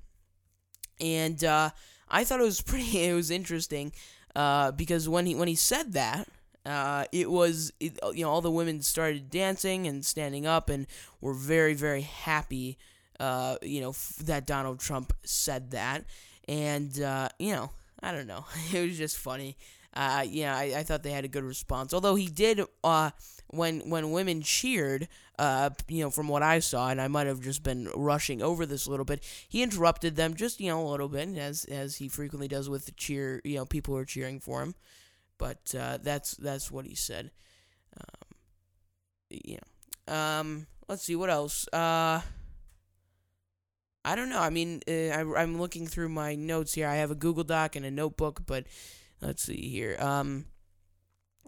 And uh, I thought it was [laughs] pretty. It was interesting uh, because when he when he said that, uh, it was it, you know all the women started dancing and standing up and were very very happy. Uh, you know f- that Donald Trump said that, and uh, you know I don't know. [laughs] It was just funny. Uh, yeah, I, I thought they had a good response. Although he did, uh, when when women cheered, uh, you know, from what I saw, and I might have just been rushing over this a little bit, he interrupted them just you know a little bit, as as he frequently does with the cheer, you know, people who are cheering for him. But uh, that's that's what he said. Um, know, um, let's see what else. Uh, I don't know. I mean, uh, I, I'm looking through my notes here. I have a Google Doc and a notebook, but let's see here. Um,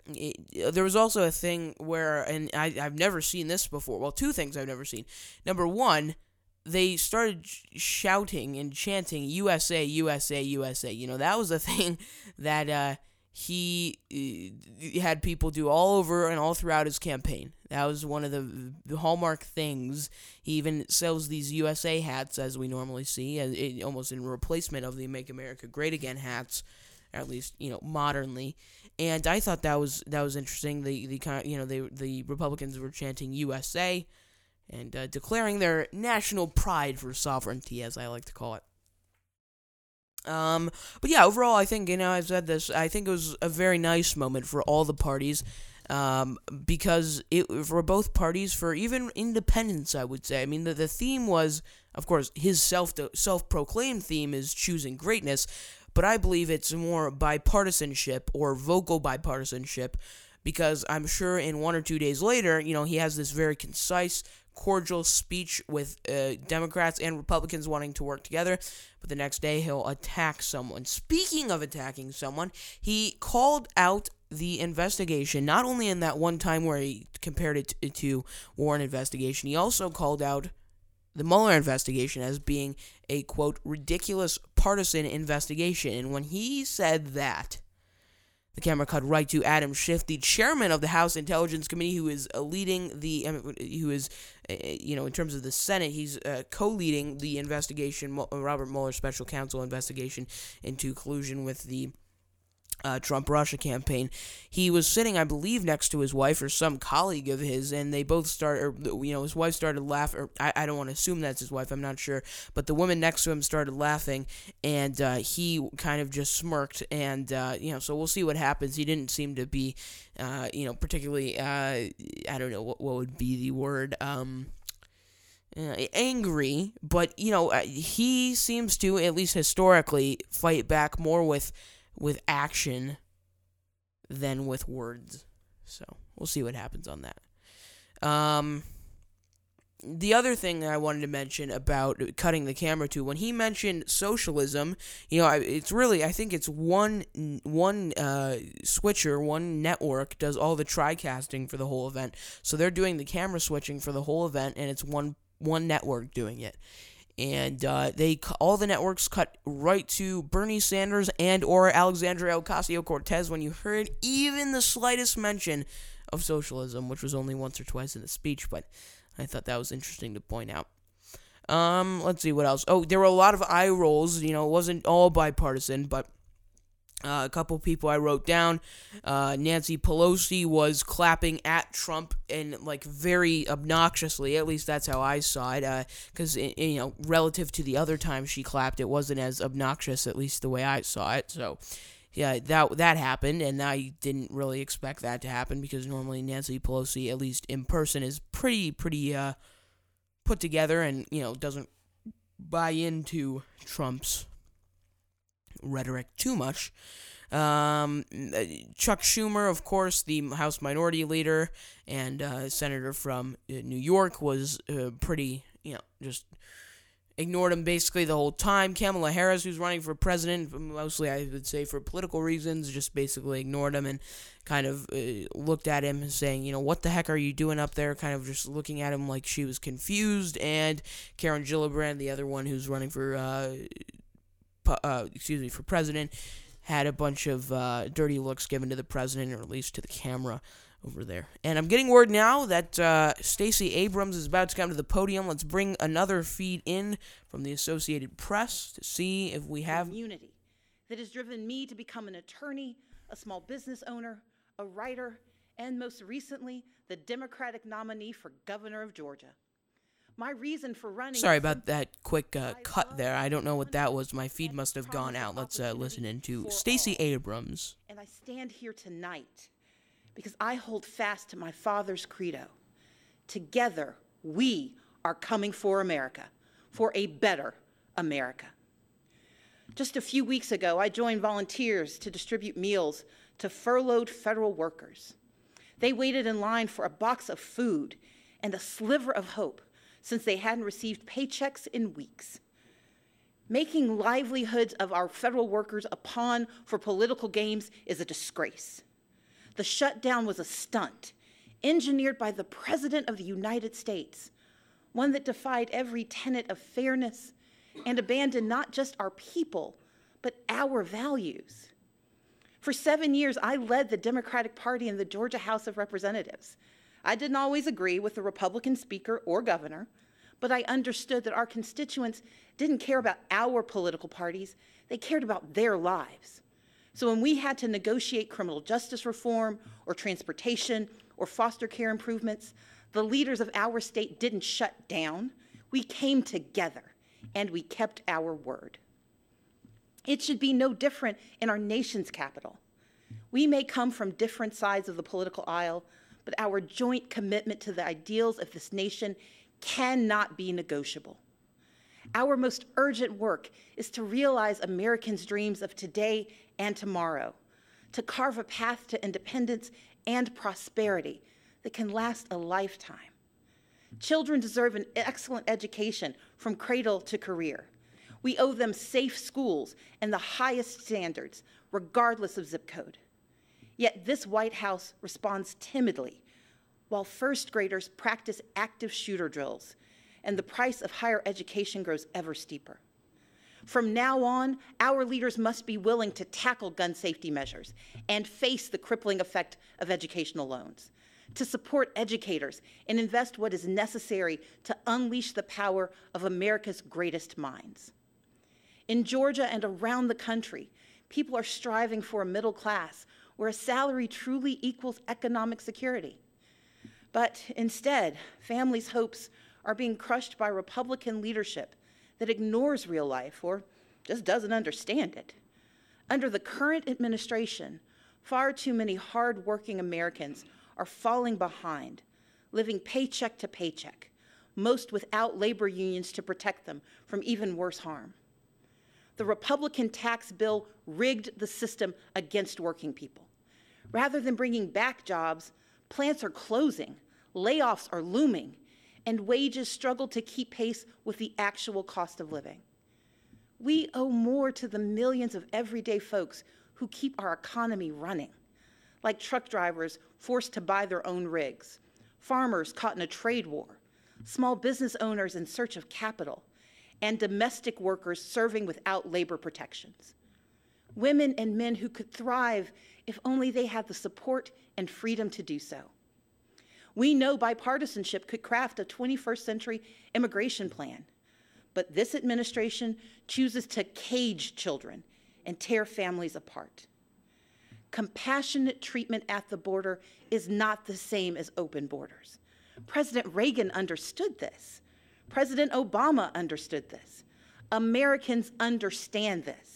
it, there was also a thing where, and I, I've never seen this before. Well, two things I've never seen. Number one, they started shouting and chanting USA, USA, USA. You know, that was a [laughs] thing that uh, he uh, had people do all over and all throughout his campaign. That was one of the, the hallmark things. He even sells these USA hats, as we normally see, as it, almost in replacement of the Make America Great Again hats at least you know modernly. And I thought that was that was interesting. The the kind you know they the Republicans were chanting USA and uh, declaring their national pride for sovereignty, as I like to call it. Um, but yeah, overall, I think you know I've said this. I think it was a very nice moment for all the parties, um, because it for both parties, for even independents, I would say. I mean, the the theme was, of course, his self self proclaimed theme is choosing greatness, but I believe it's more bipartisanship or vocal bipartisanship because I'm sure in one or two days later, you know, he has this very concise, cordial speech with uh, Democrats and Republicans wanting to work together, but the next day he'll attack someone. Speaking of attacking someone, he called out the investigation, not only in that one time where he compared it to, to Warren investigation, he also called out the Mueller investigation as being a quote ridiculous partisan investigation. And when he said that, the camera cut right to Adam Schiff, the chairman of the House Intelligence Committee, who is uh, leading the, who is, uh, you know, in terms of the Senate, he's uh, co-leading the investigation, Robert Mueller special counsel investigation into collusion with the uh, Trump Russia campaign. He was sitting, I believe, next to his wife or some colleague of his, and they both started, you know, his wife started laughing. I, I don't want to assume that's his wife, I'm not sure. But the woman next to him started laughing, and uh, he kind of just smirked. And, uh, you know, so we'll see what happens. He didn't seem to be, uh, you know, particularly, uh, I don't know what, what would be the word. Um, uh, angry, but you know uh, he seems to, at least historically, fight back more with with action than with words. So we'll see what happens on that. Um, the other thing that I wanted to mention about cutting the camera to when he mentioned socialism, you know, it's really I think it's one one uh, switcher, one network does all the TriCasting for the whole event. So they're doing the camera switching for the whole event, and it's one one network doing it and uh, they all the networks cut right to Bernie Sanders and or Alexandria Ocasio Cortez when you heard even the slightest mention of socialism, which was only once or twice in the speech, but I thought that was interesting to point out. Um, let's see what else. Oh, there were a lot of eye rolls. You know, it wasn't all bipartisan, but uh, a couple people I wrote down. Uh, Nancy Pelosi was clapping at Trump and like very obnoxiously. At least that's how I saw it. Because uh, you know, relative to the other time she clapped, it wasn't as obnoxious. At least the way I saw it. So yeah, that that happened, and I didn't really expect that to happen because normally Nancy Pelosi, at least in person, is pretty pretty uh, put together and you know doesn't buy into Trump's rhetoric too much. Um, Chuck Schumer, of course, the House Minority Leader and uh, senator from uh, New York, was uh, pretty, you know, just ignored him basically the whole time. Kamala Harris, who's running for president, mostly I would say for political reasons, just basically ignored him and kind of uh, looked at him saying, you know, what the heck are you doing up there? Kind of just looking at him like she was confused. And Karen Gillibrand, the other one who's running for uh, uh, excuse me, for president, had a bunch of uh, dirty looks given to the president, or at least to the camera over there. And I'm getting word now that uh, Stacey Abrams is about to come to the podium. Let's bring another feed in from the Associated Press to see if we have community that has driven me to become an attorney, a small business owner, a writer, and most recently, the Democratic nominee for governor of Georgia. My reason for running. Sorry about that quick uh, cut there. I don't know what that was. My feed must have gone out. Let's uh, listen into Stacey Abrams. And I stand here tonight because I hold fast to my father's credo. Together, we are coming for America, for a better America. Just a few weeks ago, I joined volunteers to distribute meals to furloughed federal workers. They waited in line for a box of food and a sliver of hope since they hadn't received paychecks in weeks. Making livelihoods of our federal workers a pawn for political games is a disgrace. The shutdown was a stunt engineered by the President of the United States, one that defied every tenet of fairness and abandoned not just our people, but our values. For seven years, I led the Democratic Party in the Georgia House of Representatives. I didn't always agree with the Republican speaker or governor, but I understood that our constituents didn't care about our political parties, they cared about their lives. So when we had to negotiate criminal justice reform or transportation or foster care improvements, the leaders of our state didn't shut down. We came together and we kept our word. It should be no different in our nation's capital. We may come from different sides of the political aisle, but our joint commitment to the ideals of this nation cannot be negotiable. Our most urgent work is to realize Americans' dreams of today and tomorrow, to carve a path to independence and prosperity that can last a lifetime. Children deserve an excellent education from cradle to career. We owe them safe schools and the highest standards, regardless of zip code. Yet this White House responds timidly while first graders practice active shooter drills and the price of higher education grows ever steeper. From now on, our leaders must be willing to tackle gun safety measures and face the crippling effect of educational loans, to support educators and invest what is necessary to unleash the power of America's greatest minds. In Georgia and around the country, people are striving for a middle class where a salary truly equals economic security. But instead, families' hopes are being crushed by Republican leadership that ignores real life or just doesn't understand it. Under the current administration, far too many hardworking Americans are falling behind, living paycheck to paycheck, most without labor unions to protect them from even worse harm. The Republican tax bill rigged the system against working people. Rather than bringing back jobs, plants are closing, layoffs are looming, and wages struggle to keep pace with the actual cost of living. We owe more to the millions of everyday folks who keep our economy running, like truck drivers forced to buy their own rigs, farmers caught in a trade war, small business owners in search of capital, and domestic workers serving without labor protections. Women and men who could thrive if only they had the support and freedom to do so. We know bipartisanship could craft a 21st century immigration plan, but this administration chooses to cage children and tear families apart. Compassionate treatment at the border is not the same as open borders. President Reagan understood this. President Obama understood this. Americans understand this.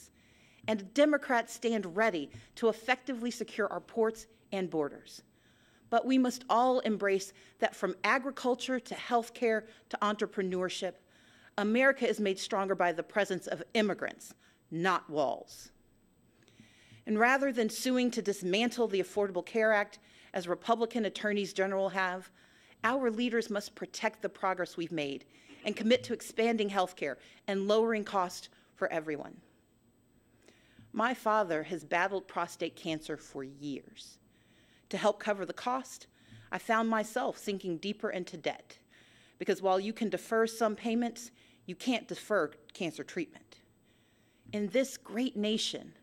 And Democrats stand ready to effectively secure our ports and borders but we must all embrace that from agriculture to healthcare to entrepreneurship, America is made stronger by the presence of immigrants, not walls. And rather than suing to dismantle the Affordable Care Act, as Republican attorneys general have, our leaders must protect the progress we've made and commit to expanding healthcare and lowering costs for everyone. My father has battled prostate cancer for years to help cover the cost, I found myself sinking deeper into debt. Because while you can defer some payments, you can't defer cancer treatment. In this great nation,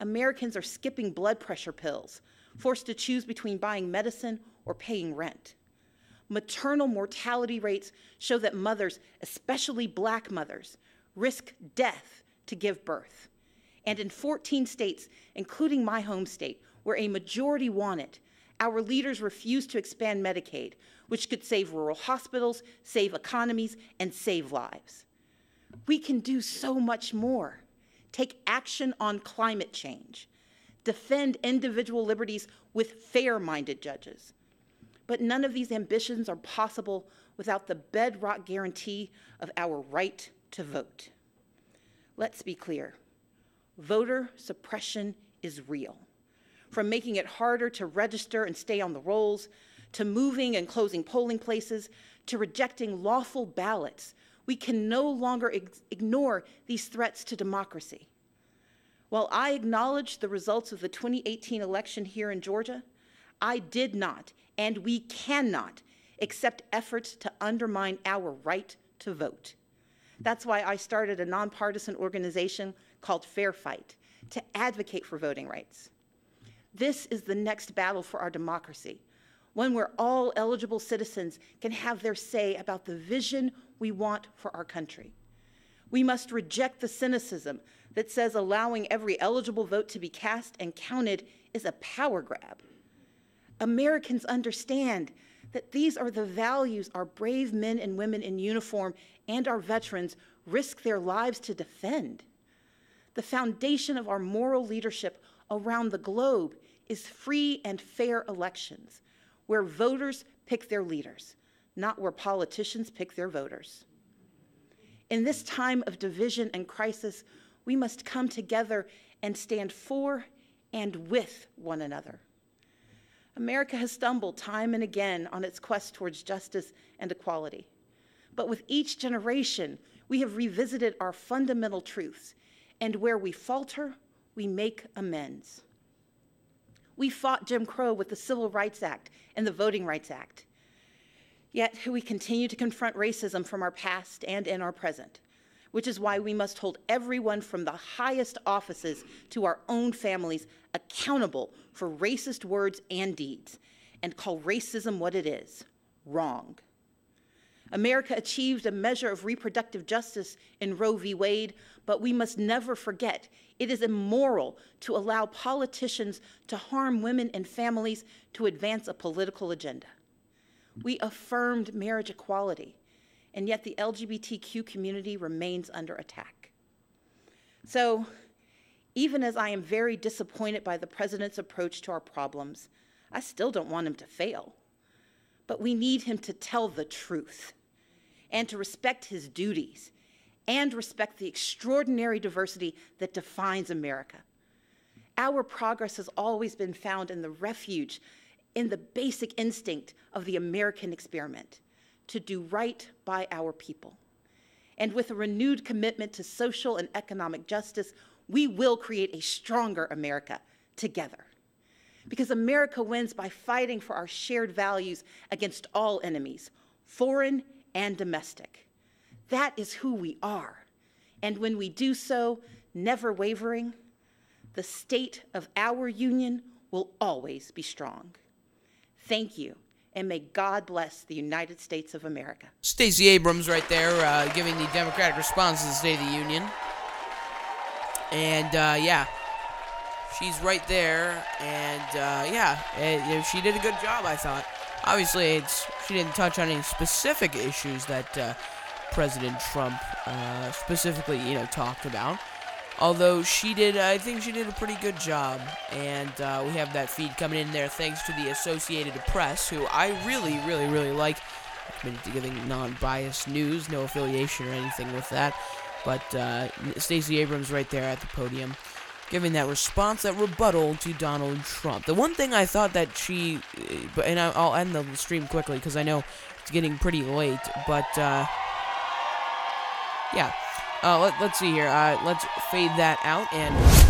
Americans are skipping blood pressure pills, forced to choose between buying medicine or paying rent. Maternal mortality rates show that mothers, especially black mothers, risk death to give birth. And in 14 states, including my home state, where a majority want it, our leaders refuse to expand Medicaid, which could save rural hospitals, save economies, and save lives. We can do so much more. Take action on climate change. Defend individual liberties with fair minded judges. But none of these ambitions are possible without the bedrock guarantee of our right to vote. Let's be clear voter suppression is real from making it harder to register and stay on the rolls, to moving and closing polling places, to rejecting lawful ballots, we can no longer ignore these threats to democracy. While I acknowledge the results of the 2018 election here in Georgia, I did not, and we cannot, accept efforts to undermine our right to vote. That's why I started a nonpartisan organization called Fair Fight to advocate for voting rights. This is the next battle for our democracy, one where all eligible citizens can have their say about the vision we want for our country. We must reject the cynicism that says allowing every eligible vote to be cast and counted is a power grab. Americans understand that these are the values our brave men and women in uniform and our veterans risk their lives to defend. The foundation of our moral leadership around the globe is free and fair elections where voters pick their leaders, not where politicians pick their voters. In this time of division and crisis, we must come together and stand for and with one another. America has stumbled time and again on its quest towards justice and equality. But with each generation, we have revisited our fundamental truths, and where we falter, we make amends. We fought Jim Crow with the Civil Rights Act and the Voting Rights Act. Yet we continue to confront racism from our past and in our present, which is why we must hold everyone from the highest offices to our own families accountable for racist words and deeds and call racism what it is wrong. America achieved a measure of reproductive justice in Roe v. Wade, but we must never forget it is immoral to allow politicians to harm women and families to advance a political agenda. We affirmed marriage equality, and yet the LGBTQ community remains under attack. So, even as I am very disappointed by the president's approach to our problems, I still don't want him to fail. But we need him to tell the truth and to respect his duties and respect the extraordinary diversity that defines America. Our progress has always been found in the refuge, in the basic instinct of the American experiment to do right by our people. And with a renewed commitment to social and economic justice, we will create a stronger America together. Because America wins by fighting for our shared values against all enemies, foreign and domestic. That is who we are. And when we do so, never wavering, the state of our union will always be strong. Thank you, and may God bless the United States of America. Stacey Abrams, right there, uh, giving the Democratic response to the State of the Union. And uh, yeah, she's right there, and uh, yeah, it, she did a good job, I thought. Obviously, it's she didn't touch on any specific issues that uh, President Trump uh, specifically, you know, talked about. Although she did, I think she did a pretty good job, and uh, we have that feed coming in there thanks to the Associated Press, who I really, really, really like. Committed to giving non-biased news, no affiliation or anything with that. But uh, Stacey Abrams right there at the podium, giving that response, that rebuttal to Donald Trump. The one thing I thought that she, uh, and I'll end the stream quickly because I know it's getting pretty late, but uh, yeah. Uh, let, us see here. Uh, let's fade that out and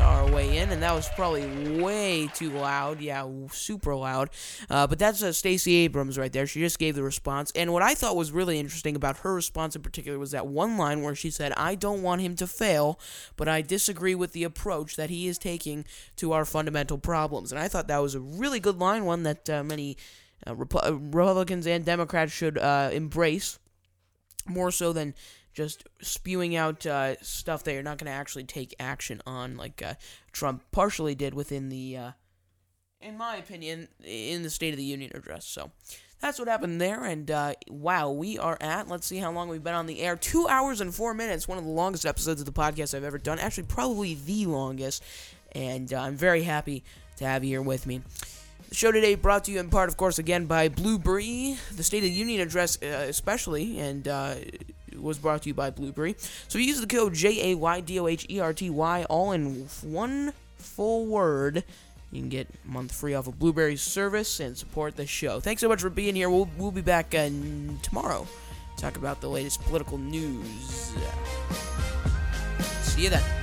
our way in. And that was probably way too loud. Yeah, super loud. Uh, but that's uh, Stacey Abrams right there. She just gave the response. And what I thought was really interesting about her response in particular was that one line where she said, I don't want him to fail, but I disagree with the approach that he is taking to our fundamental problems. And I thought that was a really good line, one that uh, many uh, Republicans and Democrats should uh, embrace more so than just spewing out uh, stuff that you're not going to actually take action on, like uh, Trump partially did within the, uh, in my opinion, in the State of the Union address. So that's what happened there. And uh, wow, we are at, let's see how long we've been on the air. Two hours and four minutes, one of the longest episodes of the podcast I've ever done. Actually, probably the longest. And uh, I'm very happy to have you here with me. The show today brought to you in part, of course, again by Blubrry, the State of the Union address, uh, especially, and was brought to you by Blubrry. So use the code J A Y D O H E R T Y, all in one full word. You can get a month free off of Blubrry's service and support the show. Thanks so much for being here. We'll, we'll be back uh, tomorrow. Talk about the latest political news. See you then.